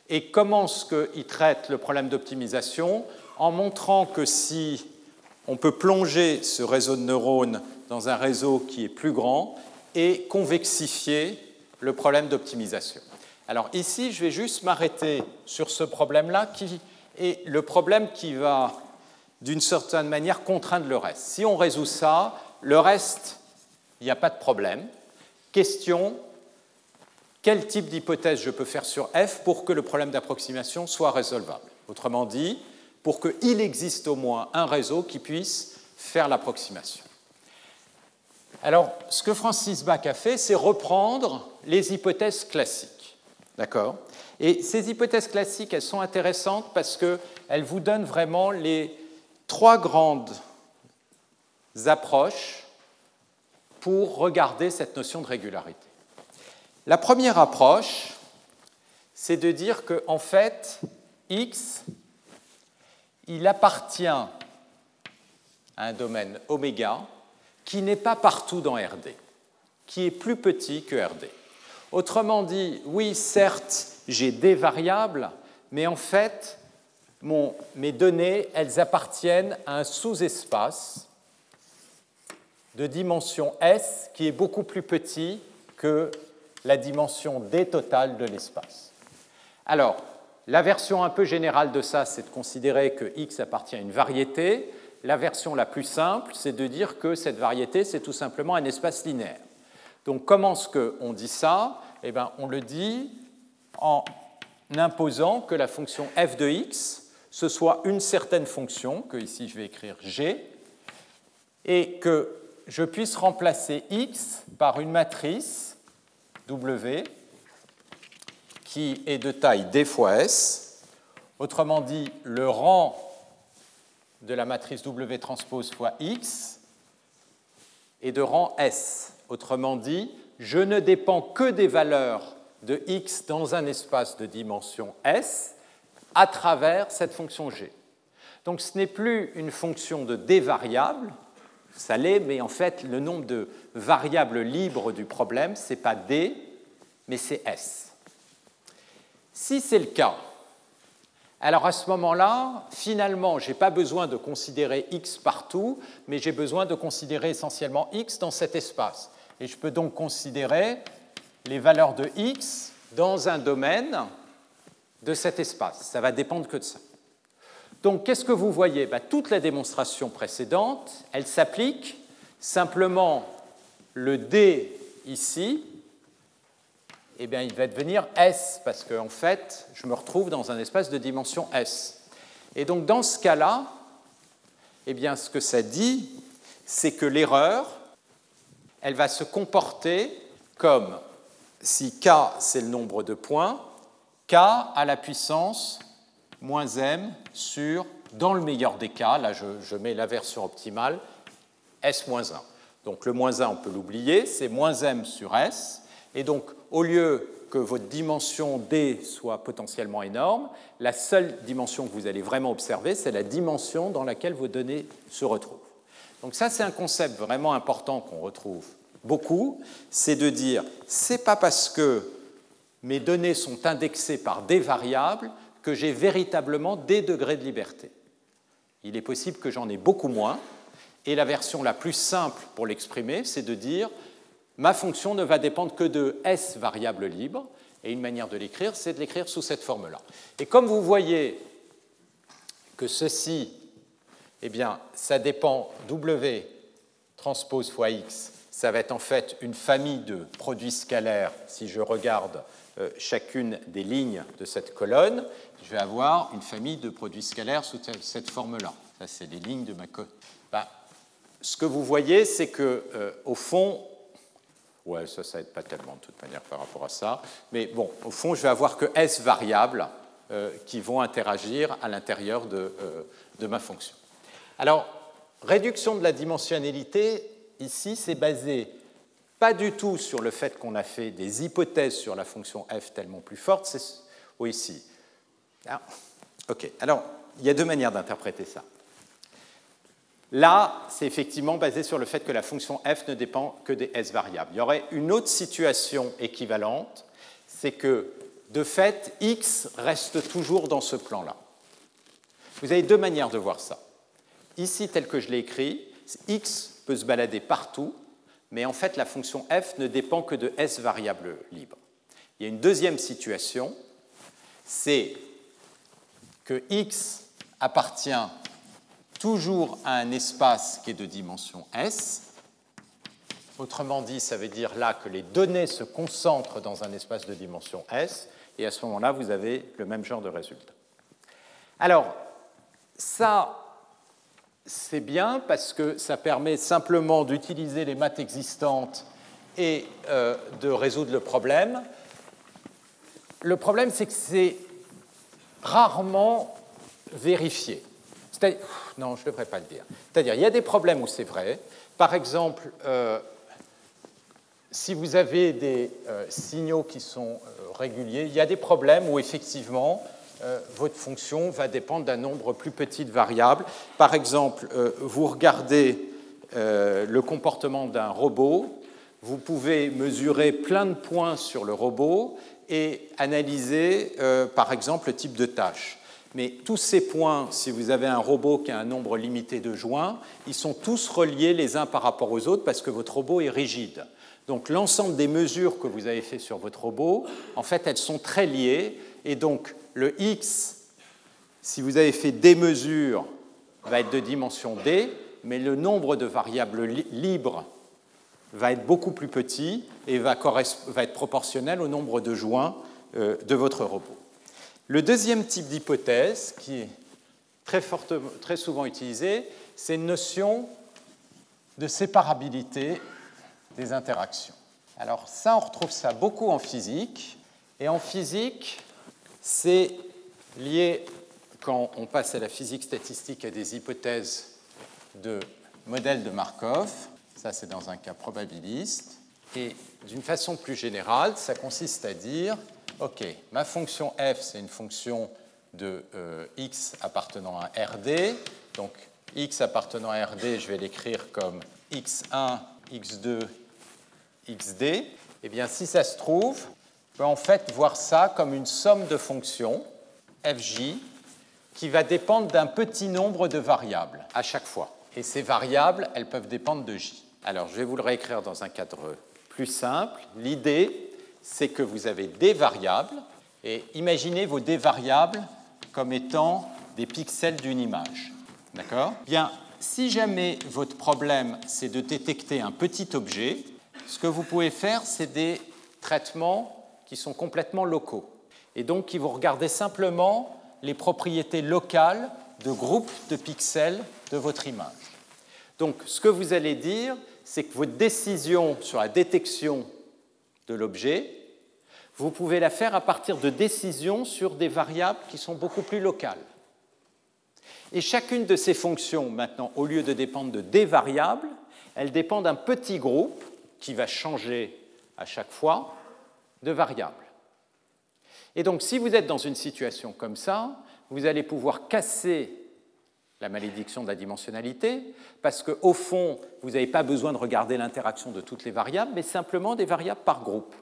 Et comment est-ce qu'il traite le problème d'optimisation? En montrant que si on peut plonger ce réseau de neurones dans un réseau qui est plus grand et convexifier le problème d'optimisation. Alors ici, je vais juste m'arrêter sur ce problème-là qui est le problème qui va, d'une certaine manière, contraindre le reste. Si on résout ça, le reste, il n'y a pas de problème. Question, quel type d'hypothèse je peux faire sur f pour que le problème d'approximation soit résolvable? Autrement dit, pour qu'il existe au moins un réseau qui puisse faire l'approximation. Alors, ce que Francis Bach a fait, c'est reprendre les hypothèses classiques. D'accord? Et ces hypothèses classiques, elles sont intéressantes parce qu'elles vous donnent vraiment les trois grandes approches pour regarder cette notion de régularité. La première approche, c'est de dire qu'en en fait, x, il appartient à un domaine oméga qui n'est pas partout dans RD, qui est plus petit que RD. Autrement dit, oui, certes, j'ai des variables, mais en fait, mes données, elles appartiennent à un sous-espace de dimension S qui est beaucoup plus petit que la dimension D totale de l'espace. Alors, la version un peu générale de ça, c'est de considérer que X appartient à une variété, la version la plus simple, c'est de dire que cette variété, c'est tout simplement un espace linéaire. Donc comment est-ce qu'on dit ça? Eh bien, on le dit en imposant que la fonction f de x, ce soit une certaine fonction, que ici je vais écrire g, et que je puisse remplacer x par une matrice w qui est de taille d fois s. Autrement dit, le rang de la matrice W transpose fois X est de rang S. Autrement dit, je ne dépends que des valeurs de X dans un espace de dimension S à travers cette fonction G. Donc ce n'est plus une fonction de D variable, ça l'est, mais en fait le nombre de variables libres du problème, ce n'est pas D, mais c'est S. Si c'est le cas, alors à ce moment-là, finalement, je n'ai pas besoin de considérer x partout, mais j'ai besoin de considérer essentiellement x dans cet espace. Et je peux donc considérer les valeurs de x dans un domaine de cet espace. Ça va dépendre que de ça. Donc qu'est-ce que vous voyez? Ben, Toute la démonstration précédente, elle s'applique simplement le d ici eh bien, il va devenir S, parce qu'en fait, je me retrouve dans un espace de dimension S. Et donc, dans ce cas-là, eh bien, ce que ça dit, c'est que l'erreur, elle va se comporter comme si k, c'est le nombre de points, k à la puissance moins m sur, dans le meilleur des cas, là je, je mets la version optimale, s moins 1. Donc le moins 1, on peut l'oublier, c'est moins m sur s. Et donc, au lieu que votre dimension D soit potentiellement énorme, la seule dimension que vous allez vraiment observer, c'est la dimension dans laquelle vos données se retrouvent. Donc ça, c'est un concept vraiment important qu'on retrouve beaucoup, c'est de dire, c'est pas parce que mes données sont indexées par des variables que j'ai véritablement des degrés de liberté. Il est possible que j'en ai beaucoup moins, et la version la plus simple pour l'exprimer, c'est de dire ma fonction ne va dépendre que de S variables libres, et une manière de l'écrire, c'est de l'écrire sous cette forme-là. Et comme vous voyez que ceci, eh bien, ça dépend W transpose fois X, ça va être en fait une famille de produits scalaires si je regarde euh, chacune des lignes de cette colonne, je vais avoir une famille de produits scalaires sous cette forme-là. Ça, c'est les lignes de ma colonne. Ben, ce que vous voyez, c'est que, euh, au fond, Ouais, ça, ça n'aide pas tellement de toute manière par rapport à ça. Mais bon, au fond, je vais avoir que S variables euh, qui vont interagir à l'intérieur de, euh, de, ma fonction. Alors, réduction de la dimensionnalité, ici, c'est basé pas du tout sur le fait qu'on a fait des hypothèses sur la fonction f tellement plus forte, oui, ici. Ah, ok, alors, il y a deux manières d'interpréter ça. Là, c'est effectivement basé sur le fait que la fonction f ne dépend que des s variables. Il y aurait une autre situation équivalente, c'est que, de fait, x reste toujours dans ce plan-là. Vous avez deux manières de voir ça. Ici, tel que je l'ai écrit, x peut se balader partout, mais en fait, la fonction f ne dépend que de s variables libres. Il y a une deuxième situation, c'est que x appartient toujours à un espace qui est de dimension S. Autrement dit, ça veut dire là que les données se concentrent dans un espace de dimension S, et à ce moment-là, vous avez le même genre de résultat. Alors, ça, c'est bien parce que ça permet simplement d'utiliser les maths existantes et euh, de résoudre le problème. Le problème, c'est que c'est rarement vérifié. Non, je ne devrais pas le dire. C'est-à-dire, il y a des problèmes où c'est vrai. Par exemple, euh, si vous avez des euh, signaux qui sont euh, réguliers, il y a des problèmes où effectivement votre fonction va dépendre d'un nombre plus petit de variables. Par exemple, vous regardez le comportement d'un robot, vous pouvez mesurer plein de points sur le robot et analyser, par exemple, le type de tâche. Mais tous ces points, si vous avez un robot qui a un nombre limité de joints, ils sont tous reliés les uns par rapport aux autres parce que votre robot est rigide. Donc l'ensemble des mesures que vous avez fait sur votre robot, en fait, elles sont très liées. Et donc le x, si vous avez fait des mesures, va être de dimension d, mais le nombre de variables libres va être beaucoup plus petit et va, être proportionnel au nombre de joints euh, de votre robot. Le deuxième type d'hypothèse, qui est très, souvent utilisé, c'est une notion de séparabilité des interactions. Alors ça, on retrouve ça beaucoup en physique. Et en physique, c'est lié, quand on passe à la physique statistique, à des hypothèses de modèles de Markov. Ça, c'est dans un cas probabiliste. Et d'une façon plus générale, ça consiste à dire OK, ma fonction f, c'est une fonction de euh, x appartenant à RD. Donc, x appartenant à RD, je vais l'écrire comme x1, x2, xd. Eh bien, si ça se trouve, on peut en fait voir ça comme une somme de fonctions, fj, qui va dépendre d'un petit nombre de variables à chaque fois. Et ces variables, elles peuvent dépendre de j. Alors, je vais vous le réécrire dans un cadre plus simple. L'idée, c'est que vous avez des variables, et imaginez vos des variables comme étant des pixels d'une image. D'accord? Bien, si jamais votre problème, c'est de détecter un petit objet, ce que vous pouvez faire, c'est des traitements qui sont complètement locaux, et donc qui vont regarder simplement les propriétés locales de groupes de pixels de votre image. Donc, ce que vous allez dire, c'est que votre décision sur la détection l'objet, vous pouvez la faire à partir de décisions sur des variables qui sont beaucoup plus locales. Et chacune de ces fonctions, maintenant, au lieu de dépendre de des variables, elle dépend d'un petit groupe qui va changer à chaque fois de variables. Et donc, si vous êtes dans une situation comme ça, vous allez pouvoir casser la malédiction de la dimensionnalité, parce qu'au fond, vous n'avez pas besoin de regarder l'interaction de toutes les variables, mais simplement des variables par groupe.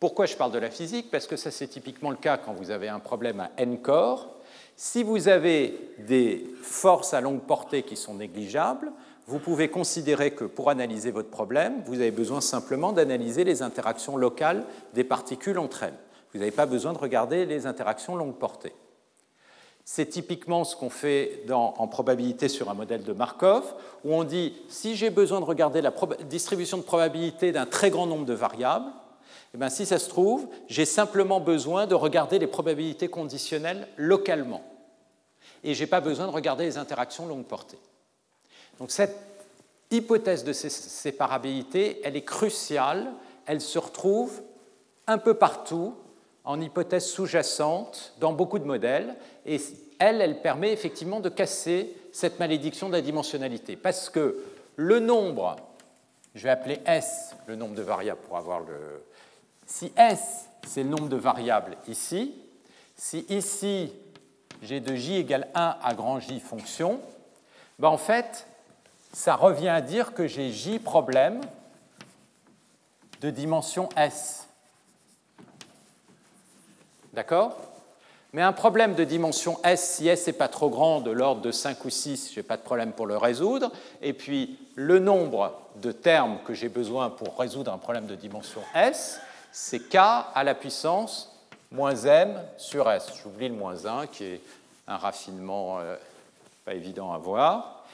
Pourquoi je parle de la physique? Parce que ça, c'est typiquement le cas quand vous avez un problème à n corps. Si vous avez des forces à longue portée qui sont négligeables, vous pouvez considérer que pour analyser votre problème, vous avez besoin simplement d'analyser les interactions locales des particules entre elles. Vous n'avez pas besoin de regarder les interactions longue portée. C'est typiquement ce qu'on fait en probabilité sur un modèle de Markov, où on dit si j'ai besoin de regarder la distribution de probabilité d'un très grand nombre de variables, eh bien, si ça se trouve, j'ai simplement besoin de regarder les probabilités conditionnelles localement. Et je n'ai pas besoin de regarder les interactions longue portée. Donc cette hypothèse de séparabilité, elle est cruciale, elle se retrouve un peu partout en hypothèse sous-jacente dans beaucoup de modèles, et elle, elle permet effectivement de casser cette malédiction de la dimensionnalité, parce que le nombre, je vais appeler S le nombre de variables pour avoir le... Si S, c'est le nombre de variables ici, si ici j'ai de j égale 1 à grand J fonction, ben en fait, ça revient à dire que j'ai j problème de dimension S. D'accord? Mais un problème de dimension S, si S n'est pas trop grand, de l'ordre de 5 ou 6, je n'ai pas de problème pour le résoudre. Et puis le nombre de termes que j'ai besoin pour résoudre un problème de dimension S, c'est K à la puissance moins M sur S. J'oublie le moins 1 qui est un raffinement euh, pas évident à voir.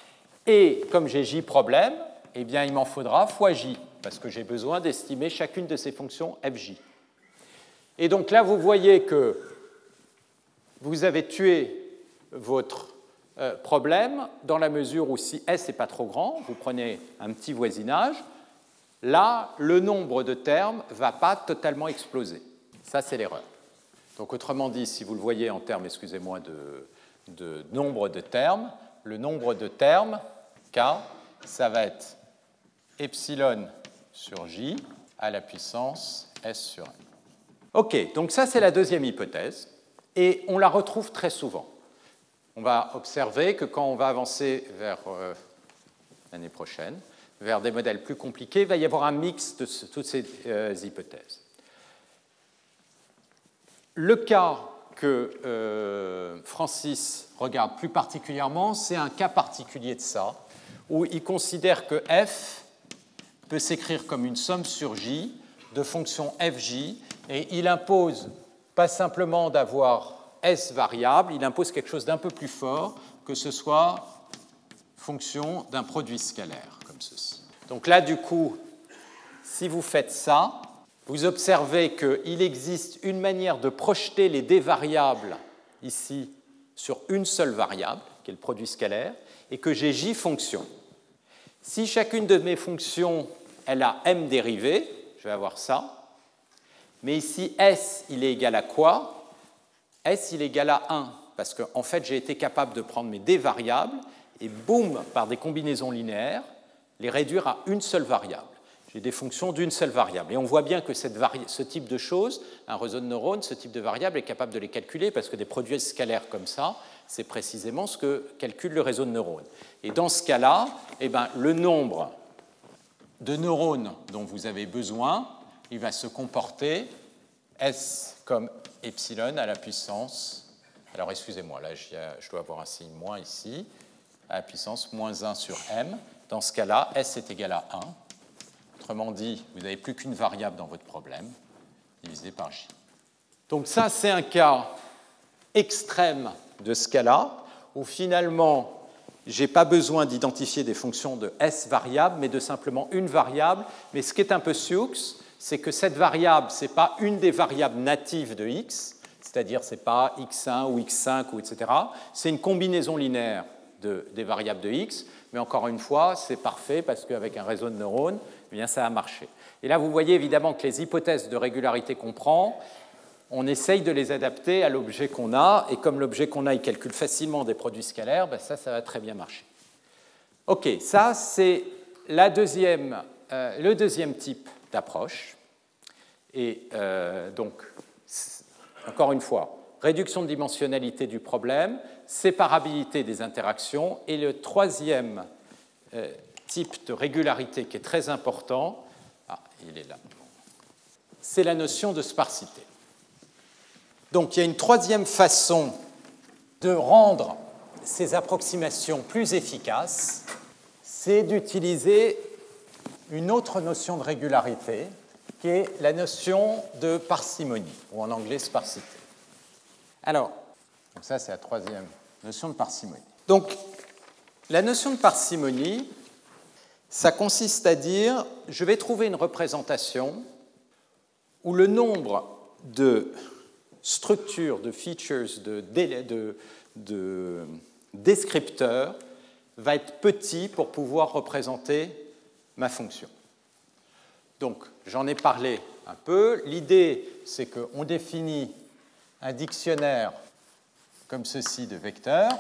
Et comme j'ai J problème, eh bien, il m'en faudra fois J, parce que j'ai besoin d'estimer chacune de ces fonctions fj. Et donc là, vous voyez que vous avez tué votre euh, problème dans la mesure où si S n'est pas trop grand, vous prenez un petit voisinage, là, le nombre de termes ne va pas totalement exploser. Ça, c'est l'erreur. Donc autrement dit, si vous le voyez en termes, excusez-moi, de, de nombre de termes, le nombre de termes, K, ça va être epsilon sur J à la puissance S sur M. OK, donc ça c'est la deuxième hypothèse, et on la retrouve très souvent. On va observer que quand on va avancer vers euh, l'année prochaine, vers des modèles plus compliqués, il va y avoir un mix de toutes ces euh, hypothèses. Le cas que euh, Francis regarde plus particulièrement, c'est un cas particulier de ça, où il considère que f peut s'écrire comme une somme sur j de fonctions fj, et il impose pas simplement d'avoir s variables, il impose quelque chose d'un peu plus fort, que ce soit fonction d'un produit scalaire, comme ceci. Donc là, du coup, si vous faites ça, vous observez qu'il existe une manière de projeter les d variables ici sur une seule variable, qui est le produit scalaire, et que j'ai j fonctions. Si chacune de mes fonctions, elle a m dérivées, je vais avoir ça, mais ici s, il est égal à quoi? S, il est égal à 1, parce qu'en en fait, j'ai été capable de prendre mes d variables et boum, par des combinaisons linéaires, les réduire à une seule variable j'ai des fonctions d'une seule variable. Et on voit bien que ce type de choses, un réseau de neurones, ce type de variable est capable de les calculer parce que des produits scalaires comme ça, c'est précisément ce que calcule le réseau de neurones. Et dans ce cas-là, eh ben, le nombre de neurones dont vous avez besoin, il va se comporter S comme epsilon à la puissance. Alors excusez-moi, là je dois avoir un signe moins ici, à la puissance moins 1 sur m. Dans ce cas-là, S est égal à 1. Autrement dit, vous n'avez plus qu'une variable dans votre problème, divisé par j. Donc ça, c'est un cas extrême de ce cas-là, où finalement, je n'ai pas besoin d'identifier des fonctions de s variables, mais de simplement une variable. Mais ce qui est un peu sioux, c'est que cette variable, ce n'est pas une des variables natives de x, c'est-à-dire ce n'est pas x1 ou x5 ou etc. C'est une combinaison linéaire de, des variables de x, mais encore une fois, c'est parfait parce qu'avec un réseau de neurones, eh bien, ça a marché. Et là, vous voyez évidemment que les hypothèses de régularité qu'on prend, on essaye de les adapter à l'objet qu'on a, et comme l'objet qu'on a, il calcule facilement des produits scalaires, ben ça, ça va très bien marcher. OK, ça, c'est deuxième, euh, le deuxième type d'approche. Et euh, donc, encore une fois, réduction de dimensionnalité du problème, séparabilité des interactions, et le troisième euh, type de régularité qui est très important, ah, il est là, c'est la notion de sparsité. Donc il y a une troisième façon de rendre ces approximations plus efficaces, c'est d'utiliser une autre notion de régularité, qui est la notion de parcimonie, ou en anglais sparsité. Alors, ça c'est la troisième notion de parcimonie. Donc, la notion de parcimonie, ça consiste à dire, je vais trouver une représentation où le nombre de structures, de features, de, descripteurs va être petit pour pouvoir représenter ma fonction. Donc, j'en ai parlé un peu. L'idée, c'est qu'on définit un dictionnaire comme ceci de vecteurs,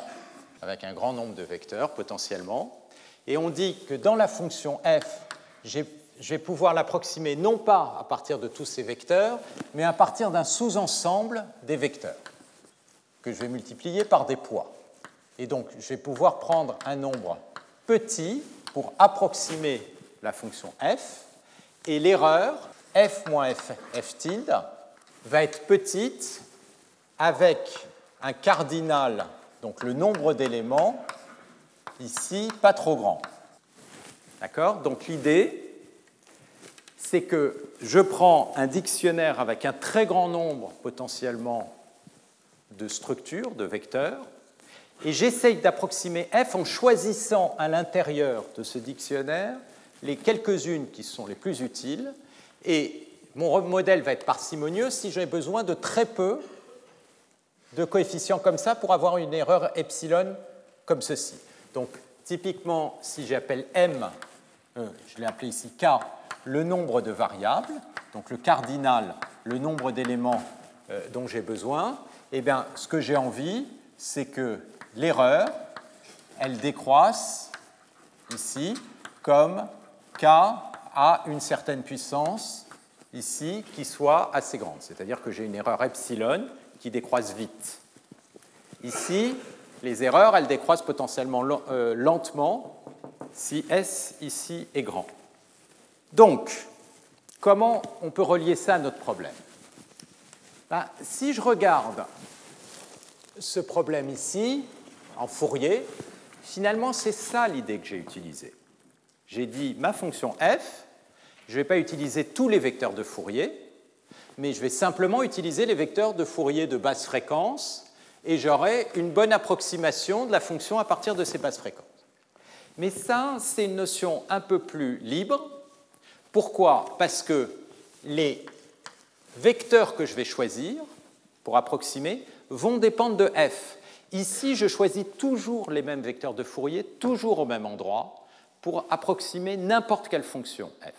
avec un grand nombre de vecteurs potentiellement, et on dit que dans la fonction f, je vais pouvoir l'approximer non pas à partir de tous ces vecteurs, mais à partir d'un sous-ensemble des vecteurs, que je vais multiplier par des poids. Et donc, je vais pouvoir prendre un nombre petit pour approximer la fonction f, et l'erreur f moins f, f tilde va être petite avec un cardinal, donc le nombre d'éléments, ici, pas trop grand. D'accord? Donc l'idée, c'est que je prends un dictionnaire avec un très grand nombre potentiellement de structures, de vecteurs, et j'essaye d'approximer f en choisissant à l'intérieur de ce dictionnaire les quelques-unes qui sont les plus utiles, et mon modèle va être parcimonieux si j'ai besoin de très peu de coefficients comme ça pour avoir une erreur epsilon comme ceci. Donc typiquement, si j'appelle m, euh, je l'ai appelé ici k, le nombre de variables, donc le cardinal, le nombre d'éléments euh, dont j'ai besoin, eh bien, ce que j'ai envie, c'est que l'erreur, elle décroisse ici comme k à une certaine puissance ici qui soit assez grande. C'est-à-dire que j'ai une erreur epsilon qui décroisse vite. Ici, les erreurs, elles décroissent potentiellement euh, lentement si S ici est grand. Donc, comment on peut relier ça à notre problème? Ben, Si je regarde ce problème ici, en Fourier, finalement, c'est ça l'idée que j'ai utilisée. J'ai dit ma fonction f, je ne vais pas utiliser tous les vecteurs de Fourier, mais je vais simplement utiliser les vecteurs de Fourier de basse fréquence et j'aurai une bonne approximation de la fonction à partir de ces basses fréquences. Mais ça, c'est une notion un peu plus libre pourquoi? Parce que les vecteurs que je vais choisir pour approximer vont dépendre de f. Ici, je choisis toujours les mêmes vecteurs de Fourier, toujours au même endroit, pour approximer n'importe quelle fonction f.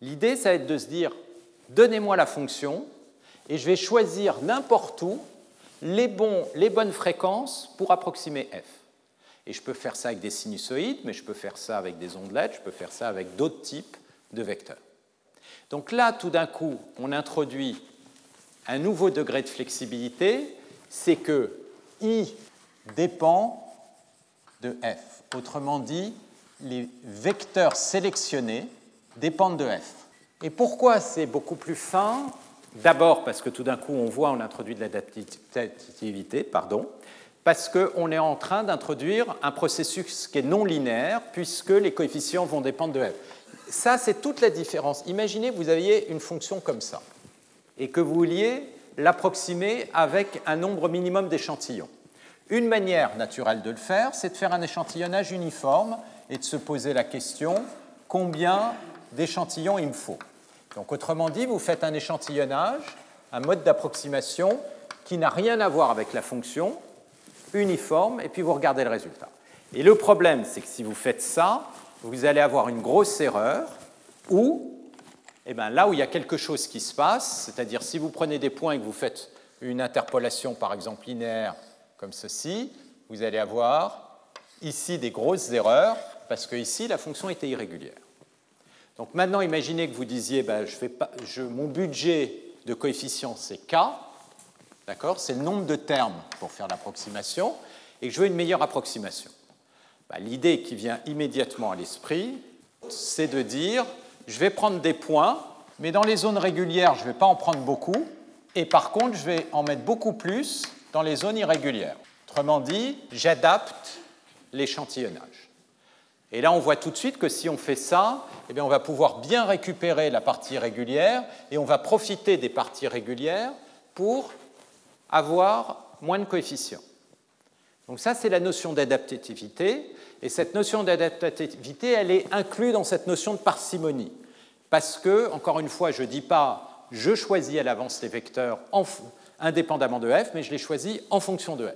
L'idée, ça va être de se dire, donnez-moi la fonction, et je vais choisir n'importe où les, bonnes fréquences pour approximer f. Et je peux faire ça avec des sinusoïdes, mais je peux faire ça avec des ondelettes, je peux faire ça avec d'autres types de vecteurs. Donc là, tout d'un coup, on introduit un nouveau degré de flexibilité, c'est que I dépend de F. Autrement dit, les vecteurs sélectionnés dépendent de F. Et pourquoi c'est beaucoup plus fin? D'abord parce que tout d'un coup, on voit, on introduit de l'adaptativité, pardon parce qu'on est en train d'introduire un processus qui est non linéaire, puisque les coefficients vont dépendre de f. Ça, c'est toute la différence. Imaginez vous aviez une fonction comme ça, et que vous vouliez l'approximer avec un nombre minimum d'échantillons. Une manière naturelle de le faire, c'est de faire un échantillonnage uniforme et de se poser la question combien d'échantillons il me faut. Donc autrement dit, vous faites un échantillonnage, un mode d'approximation qui n'a rien à voir avec la fonction, uniforme, et puis vous regardez le résultat. Et le problème, c'est que si vous faites ça, vous allez avoir une grosse erreur où, eh bien, là où il y a quelque chose qui se passe, c'est-à-dire si vous prenez des points et que vous faites une interpolation, par exemple linéaire, comme ceci, vous allez avoir ici des grosses erreurs, parce que ici, la fonction était irrégulière. Donc maintenant, imaginez que vous disiez, ben, je je, mon budget de coefficient, c'est K, D'accord C'est le nombre de termes pour faire l'approximation, et que je veux une meilleure approximation. Bah, l'idée qui vient immédiatement à l'esprit, c'est de dire, je vais prendre des points, mais dans les zones régulières, je ne vais pas en prendre beaucoup, et par contre, je vais en mettre beaucoup plus dans les zones irrégulières. Autrement dit, j'adapte l'échantillonnage. Et là, on voit tout de suite que si on fait ça, eh bien, on va pouvoir bien récupérer la partie régulière et on va profiter des parties régulières pour avoir moins de coefficients. Donc ça, c'est la notion d'adaptativité. Et cette notion d'adaptativité, elle est inclue dans cette notion de parcimonie. Parce que, encore une fois, je ne dis pas je choisis à l'avance les vecteurs indépendamment de f, mais je les choisis en fonction de f.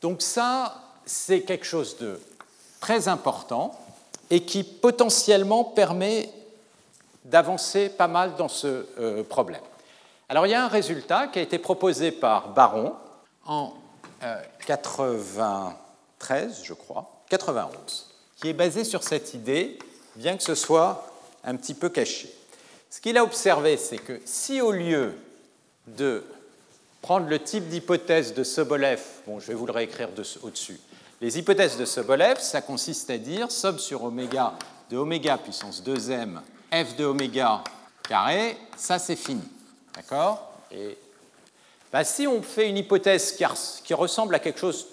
Donc ça, c'est quelque chose de très important et qui potentiellement permet d'avancer pas mal dans ce euh, problème. Alors il y a un résultat qui a été proposé par Baron en 93, euh, je crois, 91, qui est basé sur cette idée, bien que ce soit un petit peu caché. Ce qu'il a observé, c'est que si au lieu de prendre le type d'hypothèse de Sobolev, je vais vous le réécrire au-dessus, les hypothèses de Sobolev, ça consiste à dire somme sur oméga de oméga puissance 2m f de oméga carré, ça c'est fini. D'accord? Et bah, Si on fait une hypothèse qui, qui ressemble à quelque chose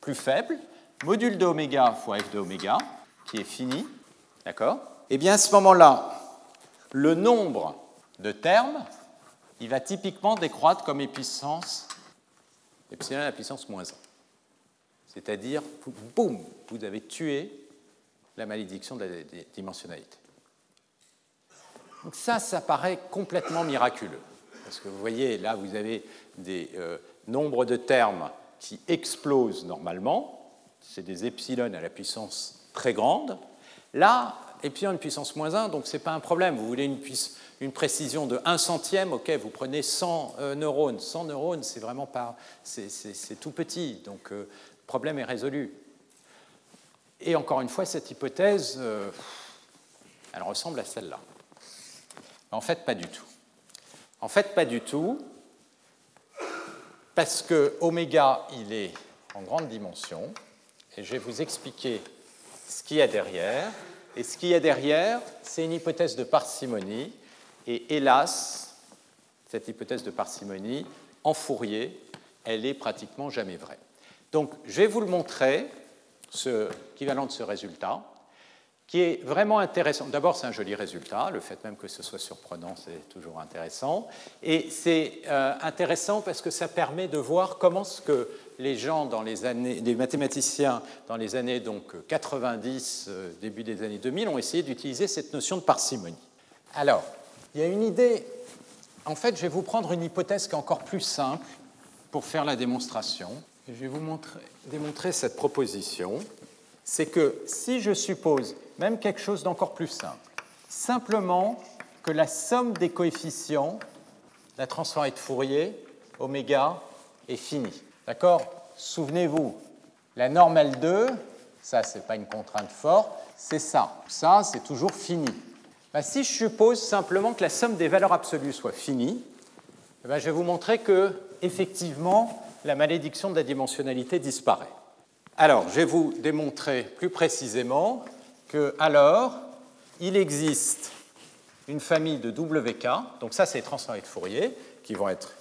plus faible, module de oméga fois f de oméga, qui est fini, d'accord? Eh bien, à ce moment-là, le nombre de termes, il va typiquement décroître comme puissance epsilon à la puissance moins 1. C'est-à-dire, boum, vous avez tué la malédiction de la dimensionnalité. Donc ça, ça paraît complètement miraculeux. Parce que vous voyez, là, vous avez des euh, nombres de termes qui explosent normalement. C'est des epsilon à la puissance très grande. Là, epsilon à puissance moins 1, donc ce n'est pas un problème. Vous voulez une, une, précision de 1 centième, ok, vous prenez 100 euh, neurones. 100 neurones, c'est vraiment pas. C'est tout petit. Donc euh, le problème est résolu. Et encore une fois, cette hypothèse, elle ressemble à celle-là. En fait, pas du tout. En fait, pas du tout, parce que oméga, il est en grande dimension, et je vais vous expliquer ce qu'il y a derrière. Et ce qu'il y a derrière, c'est une hypothèse de parcimonie, et hélas, cette hypothèse de parcimonie, en Fourier, elle est pratiquement jamais vraie. Donc, je vais vous le montrer, ce, de ce résultat qui est vraiment intéressant. D'abord, c'est un joli résultat, le fait même que ce soit surprenant, c'est toujours intéressant. Et c'est euh, intéressant parce que ça permet de voir comment ce que les gens dans les années, mathématiciens dans les années donc 90, euh, début des années 2000, ont essayé d'utiliser cette notion de parcimonie. Alors, il y a une idée. En fait, je vais vous prendre une hypothèse qui est encore plus simple pour faire la démonstration. Je vais vous montrer, démontrer cette proposition. C'est que si je suppose même quelque chose d'encore plus simple. Simplement que la somme des coefficients, la transformée de Fourier, oméga, est finie. D'accord? Souvenez-vous, la normale 2, ça, ce n'est pas une contrainte forte, c'est ça. Ça, c'est toujours fini. Ben, si je suppose simplement que la somme des valeurs absolues soit finie, eh ben, je vais vous montrer que, effectivement, la malédiction de la dimensionnalité disparaît. Alors, je vais vous démontrer plus précisément que alors, il existe une famille de WK, donc ça c'est les transformés de Fourier, qui vont être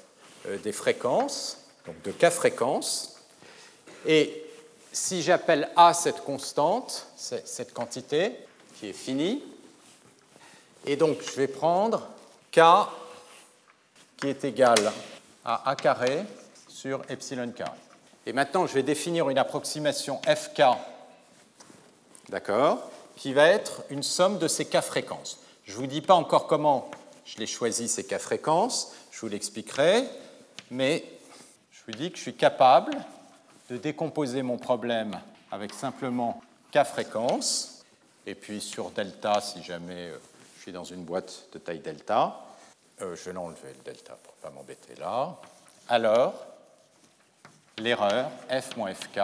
euh, des fréquences, donc de K fréquences, et si j'appelle A cette constante, cette quantité qui est finie, et donc je vais prendre K qui est égal à A carré sur epsilon carré. Et maintenant je vais définir une approximation FK, d'accord qui va être une somme de ces cas fréquences. Je ne vous dis pas encore comment je l'ai choisi, ces cas fréquences, je vous l'expliquerai, mais je vous dis que je suis capable de décomposer mon problème avec simplement K fréquences, et puis sur delta, si jamais euh, suis dans une boîte de taille delta, euh, je vais l'enlever le delta pour ne pas m'embêter là, alors l'erreur f moins fk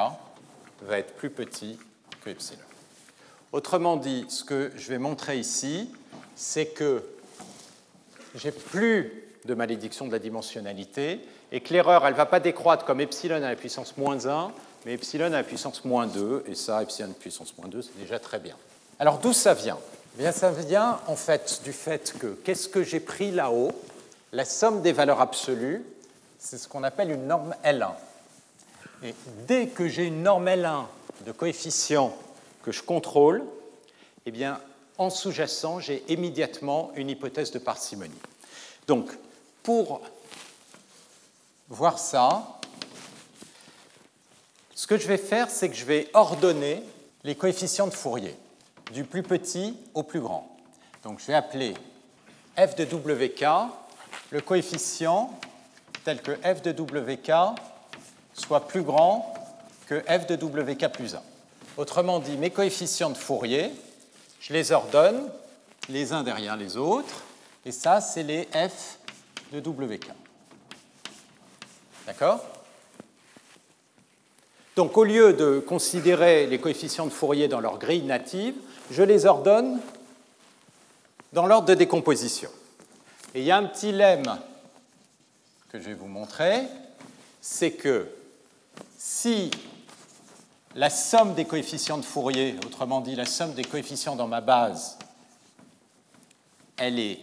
va être plus petit que epsilon. Autrement dit, ce que je vais montrer ici, c'est que j'ai plus de malédiction de la dimensionnalité et que l'erreur, elle ne va pas décroître comme epsilon à la puissance moins 1, mais epsilon à la puissance moins 2, et ça, epsilon à la puissance moins 2, c'est déjà très bien. Alors d'où ça vient? Eh bien, Ça vient en fait du fait que qu'est-ce que j'ai pris là-haut? La somme des valeurs absolues, c'est ce qu'on appelle une norme L1. Et dès que j'ai une norme L1 de coefficient que je contrôle, eh bien, en sous-jacent, j'ai immédiatement une hypothèse de parcimonie. Donc, pour voir ça, ce que je vais faire, c'est que je vais ordonner les coefficients de Fourier, du plus petit au plus grand. Donc, je vais appeler f de wk le coefficient tel que f de wk soit plus grand que f de wk plus 1. Autrement dit, mes coefficients de Fourier, je les ordonne les uns derrière les autres, et ça, c'est les f de WK. D'accord? Donc, au lieu de considérer les coefficients de Fourier dans leur grille native, je les ordonne dans l'ordre de décomposition. Et il y a un petit lemme que je vais vous montrer, c'est que si la somme des coefficients de Fourier, autrement dit la somme des coefficients dans ma base, elle est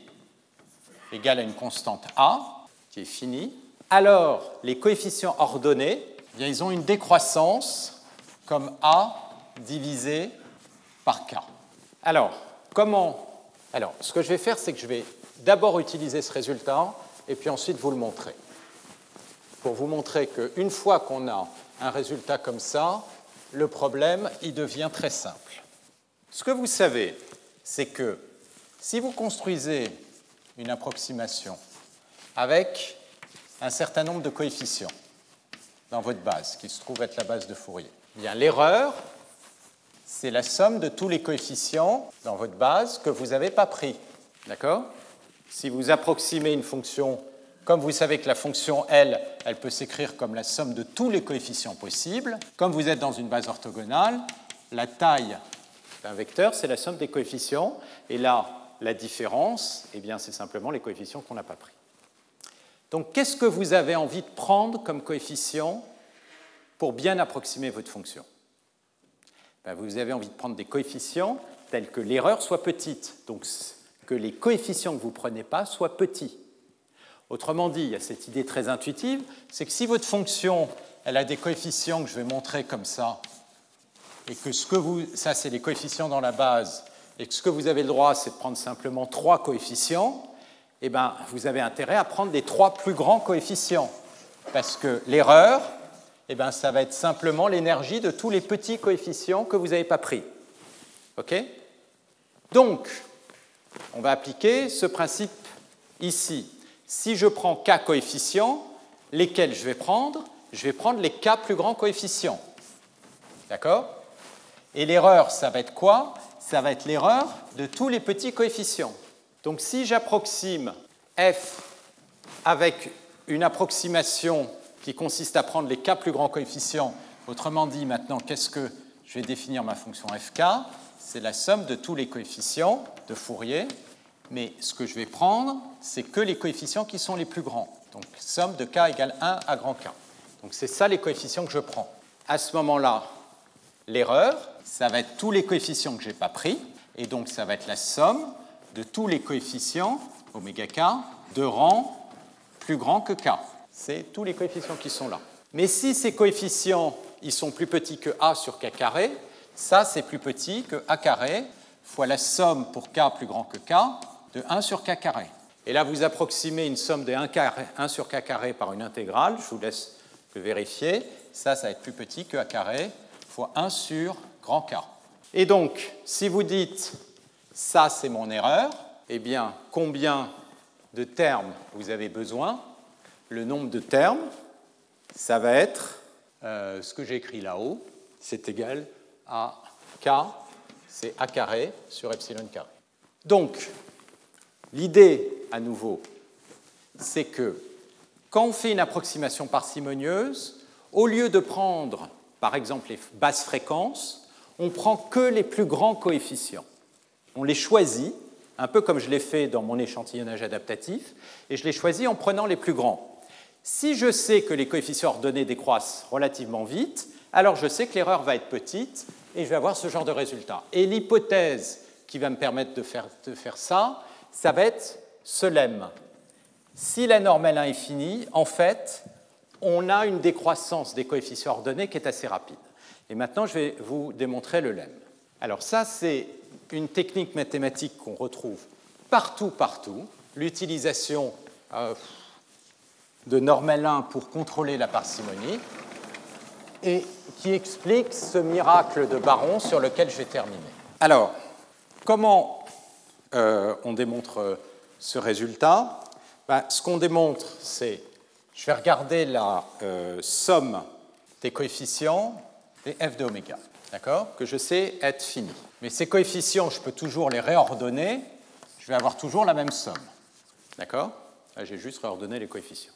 égale à une constante A, qui est finie, alors les coefficients ordonnés, eh ils ont une décroissance comme A divisé par K. Alors, comment Alors, ce que je vais faire, c'est que je vais d'abord utiliser ce résultat et puis ensuite vous le montrer. Pour vous montrer qu'une fois qu'on a un résultat comme ça, le problème, il devient très simple. Ce que vous savez, c'est que si vous construisez une approximation avec un certain nombre de coefficients dans votre base, qui se trouve être la base de Fourier, bien l'erreur, c'est la somme de tous les coefficients dans votre base que vous n'avez pas pris. D'accord? Si vous approximez une fonction, comme vous savez que la fonction L, elle peut s'écrire comme la somme de tous les coefficients possibles, comme vous êtes dans une base orthogonale, la taille d'un vecteur, c'est la somme des coefficients, et là, la différence, eh bien, c'est simplement les coefficients qu'on n'a pas pris. Donc, qu'est-ce que vous avez envie de prendre comme coefficient pour bien approximer votre fonction? Ben, Vous avez envie de prendre des coefficients tels que l'erreur soit petite, donc que les coefficients que vous ne prenez pas soient petits. Autrement dit, il y a cette idée très intuitive, c'est que si votre fonction elle a des coefficients que je vais montrer comme ça, et que ce que vous, ça c'est les coefficients dans la base, et que ce que vous avez le droit, c'est de prendre simplement trois coefficients, eh bien, vous avez intérêt à prendre les trois plus grands coefficients. Parce que l'erreur, eh bien, ça va être simplement l'énergie de tous les petits coefficients que vous n'avez pas pris. OK? Donc, on va appliquer ce principe ici. Si je prends k coefficients, lesquels je vais prendre? Je vais prendre les k plus grands coefficients. D'accord? Et l'erreur, ça va être quoi? Ça va être l'erreur de tous les petits coefficients. Donc si j'approxime f avec une approximation qui consiste à prendre les k plus grands coefficients, autrement dit maintenant, qu'est-ce que je vais définir ma fonction fk C'est la somme de tous les coefficients de Fourier, mais ce que je vais prendre, c'est que les coefficients qui sont les plus grands. Donc somme de k égale 1 à grand K. Donc c'est ça les coefficients que je prends. À ce moment-là, l'erreur, ça va être tous les coefficients que je n'ai pas pris, et donc ça va être la somme de tous les coefficients, oméga k, de rang plus grand que k. C'est tous les coefficients qui sont là. Mais si ces coefficients ils sont plus petits que a sur k carré, ça c'est plus petit que a carré fois la somme pour k plus grand que k de 1 sur k carré. Et là, vous approximez une somme de 1, carré, 1 sur k carré par une intégrale, je vous laisse le vérifier. Ça, ça va être plus petit que a carré fois 1 sur grand K. Et donc, si vous dites ça c'est mon erreur, eh bien combien de termes vous avez besoin Le nombre de termes, ça va être euh, ce que j'ai écrit là-haut, c'est égal à k, c'est a carré sur epsilon carré. Donc, l'idée, à nouveau, c'est que quand on fait une approximation parcimonieuse, au lieu de prendre, par exemple, les basses fréquences, on prend que les plus grands coefficients on les choisit, un peu comme je l'ai fait dans mon échantillonnage adaptatif, et je les choisis en prenant les plus grands. Si je sais que les coefficients ordonnés décroissent relativement vite, alors je sais que l'erreur va être petite et je vais avoir ce genre de résultat. Et l'hypothèse qui va me permettre de faire, ça, ça va être ce lemme. Si la norme L1 est finie, en fait, on a une décroissance des coefficients ordonnés qui est assez rapide. Et maintenant, je vais vous démontrer le lemme. Alors ça, c'est une technique mathématique qu'on retrouve partout, partout, l'utilisation euh, de norme L1 pour contrôler la parcimonie, et qui explique ce miracle de Baron sur lequel je vais terminer. Alors, comment euh, on démontre ce résultat? Ben, Ce qu'on démontre, c'est, je vais regarder la euh, somme des coefficients des f de oméga d'accord, que je sais être fini. Mais ces coefficients, je peux toujours les réordonner, je vais avoir toujours la même somme. D'accord? J'ai juste réordonné les coefficients.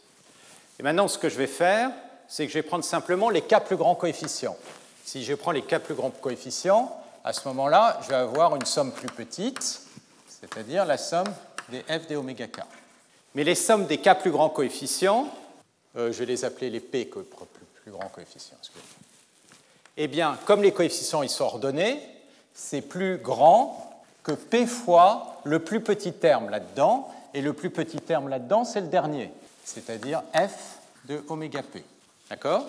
Et maintenant, ce que je vais faire, c'est que je vais prendre simplement les k plus grands coefficients. Si je prends les k plus grands coefficients, à ce moment-là, je vais avoir une somme plus petite, c'est-à-dire la somme des f des oméga k. Mais les sommes des k plus grands coefficients, euh, je vais les appeler les p plus, plus grands coefficients eh bien, comme les coefficients ils sont ordonnés, c'est plus grand que p fois le plus petit terme là-dedans, et le plus petit terme là-dedans, c'est le dernier, c'est-à-dire f de oméga p. D'accord?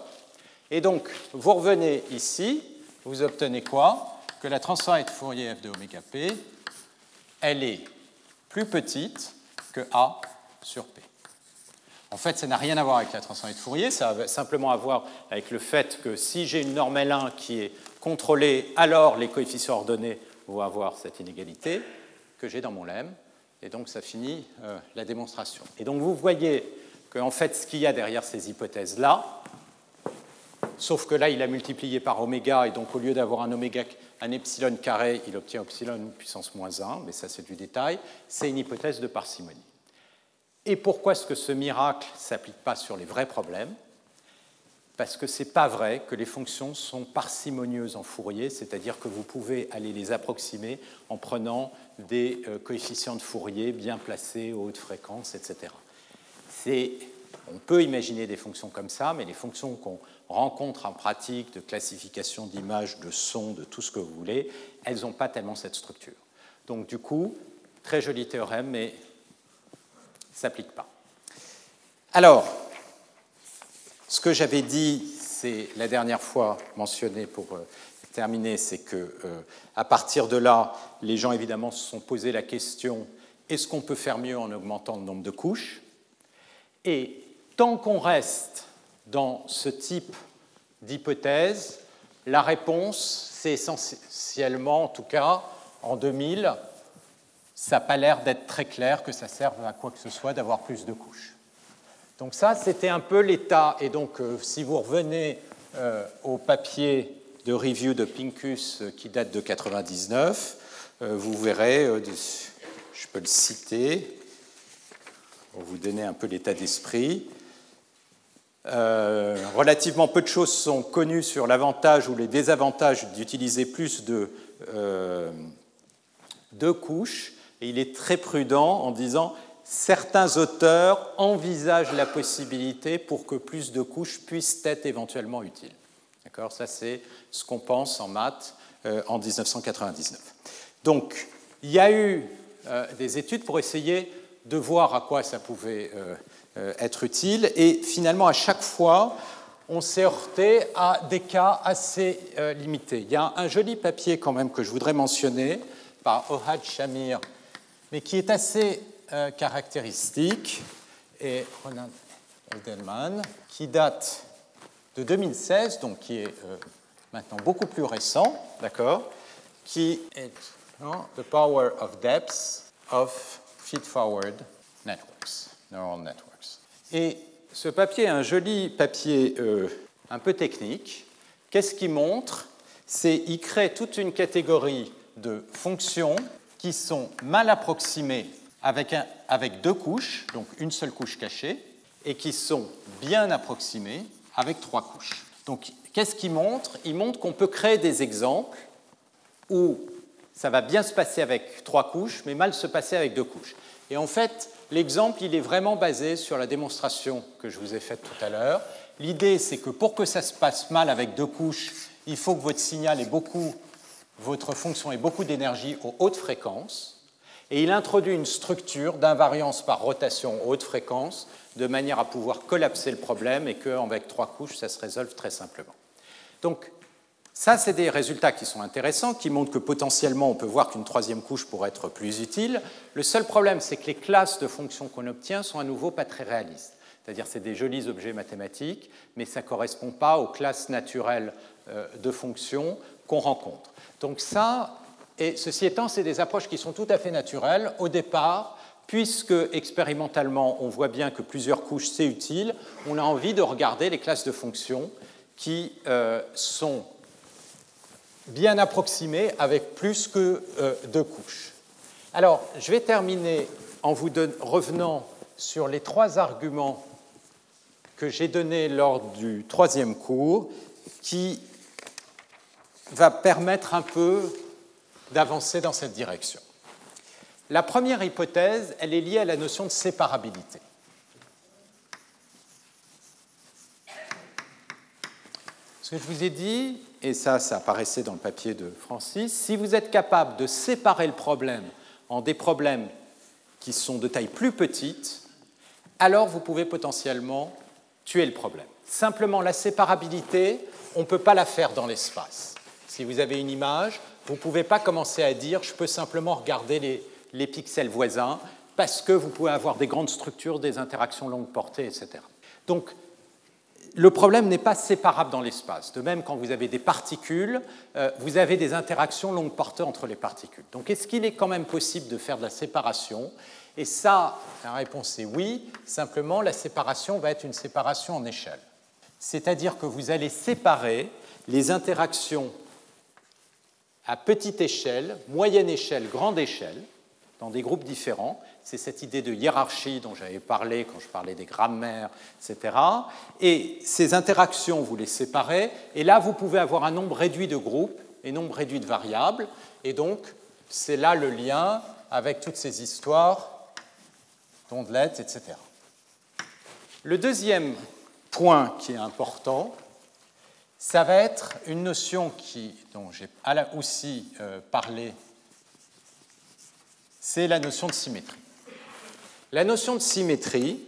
Et donc, vous revenez ici, vous obtenez quoi? Que la transformée de Fourier f de oméga p, elle est plus petite que A sur P. En fait, ça n'a rien à voir avec la transformée de Fourier, ça a simplement à voir avec le fait que si j'ai une norme L1 qui est contrôlée, alors les coefficients ordonnés vont avoir cette inégalité que j'ai dans mon lemme, et donc ça finit euh, la démonstration. Et donc vous voyez qu'en fait, ce qu'il y a derrière ces hypothèses-là, sauf que là, il a multiplié par oméga, et donc au lieu d'avoir un oméga, un epsilon carré, il obtient epsilon puissance moins 1, mais ça c'est du détail, c'est une hypothèse de parcimonie. Et pourquoi est-ce que ce miracle ne s'applique pas sur les vrais problèmes? Parce que ce n'est pas vrai que les fonctions sont parcimonieuses en Fourier, c'est-à-dire que vous pouvez aller les approximer en prenant des euh, coefficients de Fourier bien placés aux hautes fréquences, etc. On peut imaginer des fonctions comme ça, mais les fonctions qu'on rencontre en pratique de classification d'images, de sons, de tout ce que vous voulez, elles n'ont pas tellement cette structure. Donc du coup, très joli théorème, mais s'applique pas. Alors, ce que j'avais dit, c'est la dernière fois mentionné pour euh, terminer, c'est que euh, à partir de là, les gens évidemment se sont posé la question est-ce qu'on peut faire mieux en augmentant le nombre de couches? Et tant qu'on reste dans ce type d'hypothèse, la réponse, c'est essentiellement, en tout cas en 2000, ça n'a pas l'air d'être très clair que ça serve à quoi que ce soit d'avoir plus de couches. Donc ça, c'était un peu l'état. Et donc, euh, si vous revenez euh, au papier de review de Pincus euh, qui date de 99, vous verrez, je peux le citer pour vous donner un peu l'état d'esprit. relativement peu de choses sont connues sur l'avantage ou les désavantages d'utiliser plus de deux couches et il est très prudent en disant certains auteurs envisagent la possibilité pour que plus de couches puissent être éventuellement utiles. Ça, c'est ce qu'on pense en maths euh, en 1999. Donc, il y a eu euh, des études pour essayer de voir à quoi ça pouvait euh, être utile, et finalement, à chaque fois, on s'est heurté à des cas assez limités. Il y a un, joli papier quand même que je voudrais mentionner par Ohad Shamir mais qui est assez caractéristique, et Roland Oldelman, qui date de 2016, donc qui est euh, maintenant beaucoup plus récent, d'accord, qui est The Power of Depth of Feed-Forward Networks, Neural Networks. Et ce papier est un joli papier euh, un peu technique. Qu'est-ce qu'il montre? C'est qu'il crée toute une catégorie de fonctions qui sont mal approximées avec, avec deux couches, donc une seule couche cachée, et qui sont bien approximées avec trois couches. Donc, qu'est-ce qu'il montre? Il montre qu'on peut créer des exemples où ça va bien se passer avec trois couches, mais mal se passer avec deux couches. Et en fait, l'exemple, il est vraiment basé sur la démonstration que je vous ai faite tout à l'heure. L'idée, c'est que pour que ça se passe mal avec deux couches, il faut que votre signal ait beaucoup votre fonction ait beaucoup d'énergie aux hautes fréquences, et il introduit une structure d'invariance par rotation aux hautes fréquences, de manière à pouvoir collapser le problème et qu'avec trois couches, ça se résolve très simplement. Donc, ça, c'est des résultats qui sont intéressants, qui montrent que potentiellement, on peut voir qu'une troisième couche pourrait être plus utile. Le seul problème, c'est que les classes de fonctions qu'on obtient sont à nouveau pas très réalistes. C'est-à-dire, c'est des jolis objets mathématiques, mais ça ne correspond pas aux classes naturelles euh, de fonctions qu'on rencontre. Donc ça, et ceci étant, c'est des approches qui sont tout à fait naturelles au départ, puisque expérimentalement on voit bien que plusieurs couches c'est utile, on a envie de regarder les classes de fonctions qui euh, sont bien approximées avec plus que euh, deux couches. Alors, je vais terminer en vous revenant sur les trois arguments que j'ai donnés lors du troisième cours qui va permettre un peu d'avancer dans cette direction. La première hypothèse, elle est liée à la notion de séparabilité. Ce que je vous ai dit, et ça, ça apparaissait dans le papier de Francis, si vous êtes capable de séparer le problème en des problèmes qui sont de taille plus petite, alors vous pouvez potentiellement tuer le problème. Simplement, la séparabilité, on ne peut pas la faire dans l'espace. Si vous avez une image, vous ne pouvez pas commencer à dire je peux simplement regarder les, les pixels voisins parce que vous pouvez avoir des grandes structures, des interactions longue portée, etc. Donc, le problème n'est pas séparable dans l'espace. De même, quand vous avez des particules, euh, vous avez des interactions longue portée entre les particules. Donc, est-ce qu'il est quand même possible de faire de la séparation? Et ça, la réponse est oui. Simplement, la séparation va être une séparation en échelle. C'est-à-dire que vous allez séparer les interactions à petite échelle, moyenne échelle, grande échelle, dans des groupes différents. C'est cette idée de hiérarchie dont j'avais parlé quand je parlais des grammaires, etc. Et ces interactions, vous les séparez, et là, vous pouvez avoir un nombre réduit de groupes et nombre réduit de variables. Et donc, c'est là le lien avec toutes ces histoires d'ondelettes, etc. Le deuxième point qui est important, ça va être une notion qui, dont j'ai aussi euh, parlé c'est la notion de symétrie. La notion de symétrie,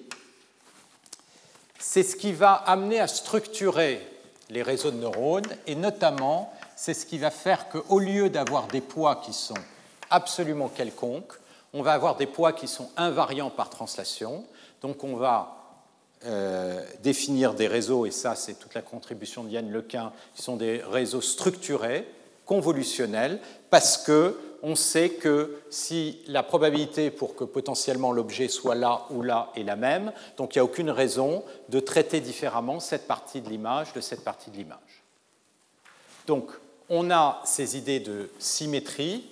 c'est ce qui va amener à structurer les réseaux de neurones et notamment c'est ce qui va faire qu'au lieu d'avoir des poids qui sont absolument quelconques, on va avoir des poids qui sont invariants par translation. Donc on va euh, définir des réseaux, et ça c'est toute la contribution de Yann Lequin, qui sont des réseaux structurés, convolutionnels, parce que on sait que si la probabilité pour que potentiellement l'objet soit là ou là est la même, donc il n'y a aucune raison de traiter différemment cette partie de l'image de cette partie de l'image. Donc on a ces idées de symétrie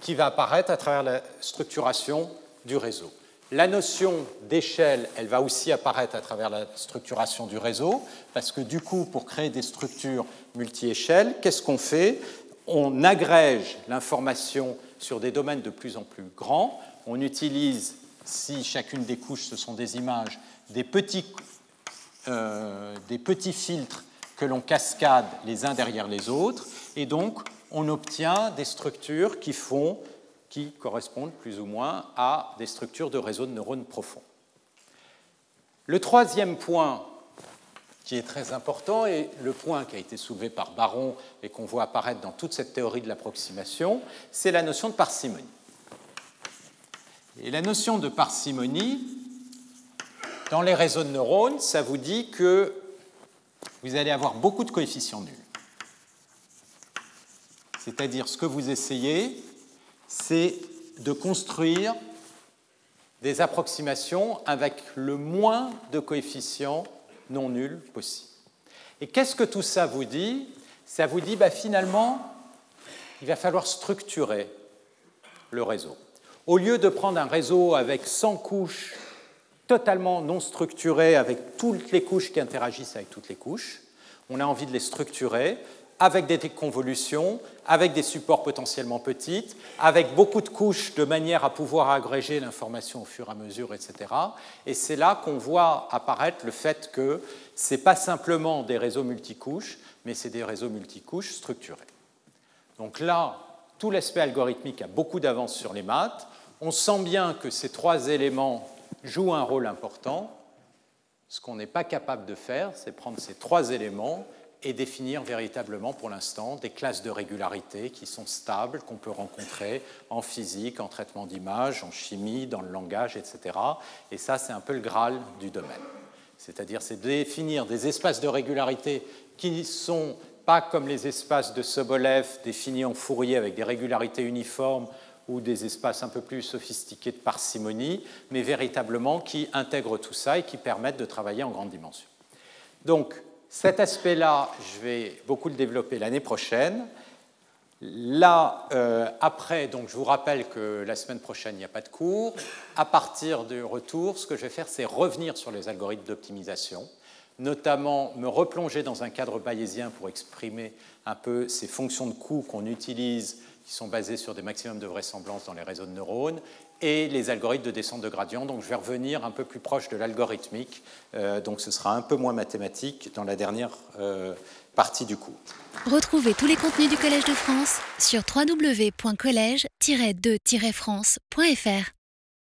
qui va apparaître à travers la structuration du réseau. La notion d'échelle, elle va aussi apparaître à travers la structuration du réseau, parce que du coup, pour créer des structures multi-échelles, qu'est-ce qu'on fait? On agrège l'information sur des domaines de plus en plus grands. On utilise, si chacune des couches, ce sont des images, des petits, euh, des petits filtres que l'on cascade les uns derrière les autres. Et donc, on obtient des structures qui font qui correspondent plus ou moins à des structures de réseaux de neurones profonds. Le troisième point qui est très important et le point qui a été soulevé par Baron et qu'on voit apparaître dans toute cette théorie de l'approximation, c'est la notion de parcimonie. Et la notion de parcimonie, dans les réseaux de neurones, ça vous dit que vous allez avoir beaucoup de coefficients nuls. C'est-à-dire ce que vous essayez, c'est de construire des approximations avec le moins de coefficients non nul possible. Et qu'est-ce que tout ça vous dit? Ça vous dit bah, finalement, il va falloir structurer le réseau. Au lieu de prendre un réseau avec 100 couches totalement non structurées, avec toutes les couches qui interagissent avec toutes les couches, on a envie de les structurer avec des convolutions, avec des supports potentiellement petits, avec beaucoup de couches de manière à pouvoir agréger l'information au fur et à mesure, etc. Et c'est là qu'on voit apparaître le fait que ce n'est pas simplement des réseaux multicouches, mais c'est des réseaux multicouches structurés. Donc là, tout l'aspect algorithmique a beaucoup d'avance sur les maths. On sent bien que ces trois éléments jouent un rôle important. Ce qu'on n'est pas capable de faire, c'est prendre ces trois éléments et définir véritablement pour l'instant des classes de régularité qui sont stables, qu'on peut rencontrer en physique, en traitement d'image, en chimie, dans le langage, etc. Et ça, c'est un peu le Graal du domaine. C'est-à-dire, c'est définir des espaces de régularité qui ne sont pas comme les espaces de Sobolev définis en Fourier avec des régularités uniformes ou des espaces un peu plus sophistiqués de parcimonie, mais véritablement qui intègrent tout ça et qui permettent de travailler en grande dimension. Donc, cet aspect-là, je vais beaucoup le développer l'année prochaine. Là, euh, après, donc je vous rappelle que la semaine prochaine, il n'y a pas de cours. À partir du retour, ce que je vais faire, c'est revenir sur les algorithmes d'optimisation, notamment me replonger dans un cadre bayésien pour exprimer un peu ces fonctions de coût qu'on utilise, qui sont basées sur des maximums de vraisemblance dans les réseaux de neurones, et les algorithmes de descente de gradient. Donc je vais revenir un peu plus proche de l'algorithmique, euh, donc ce sera un peu moins mathématique dans la dernière euh, partie du cours. Retrouvez tous les contenus du Collège de France sur www.colège-2-france.fr.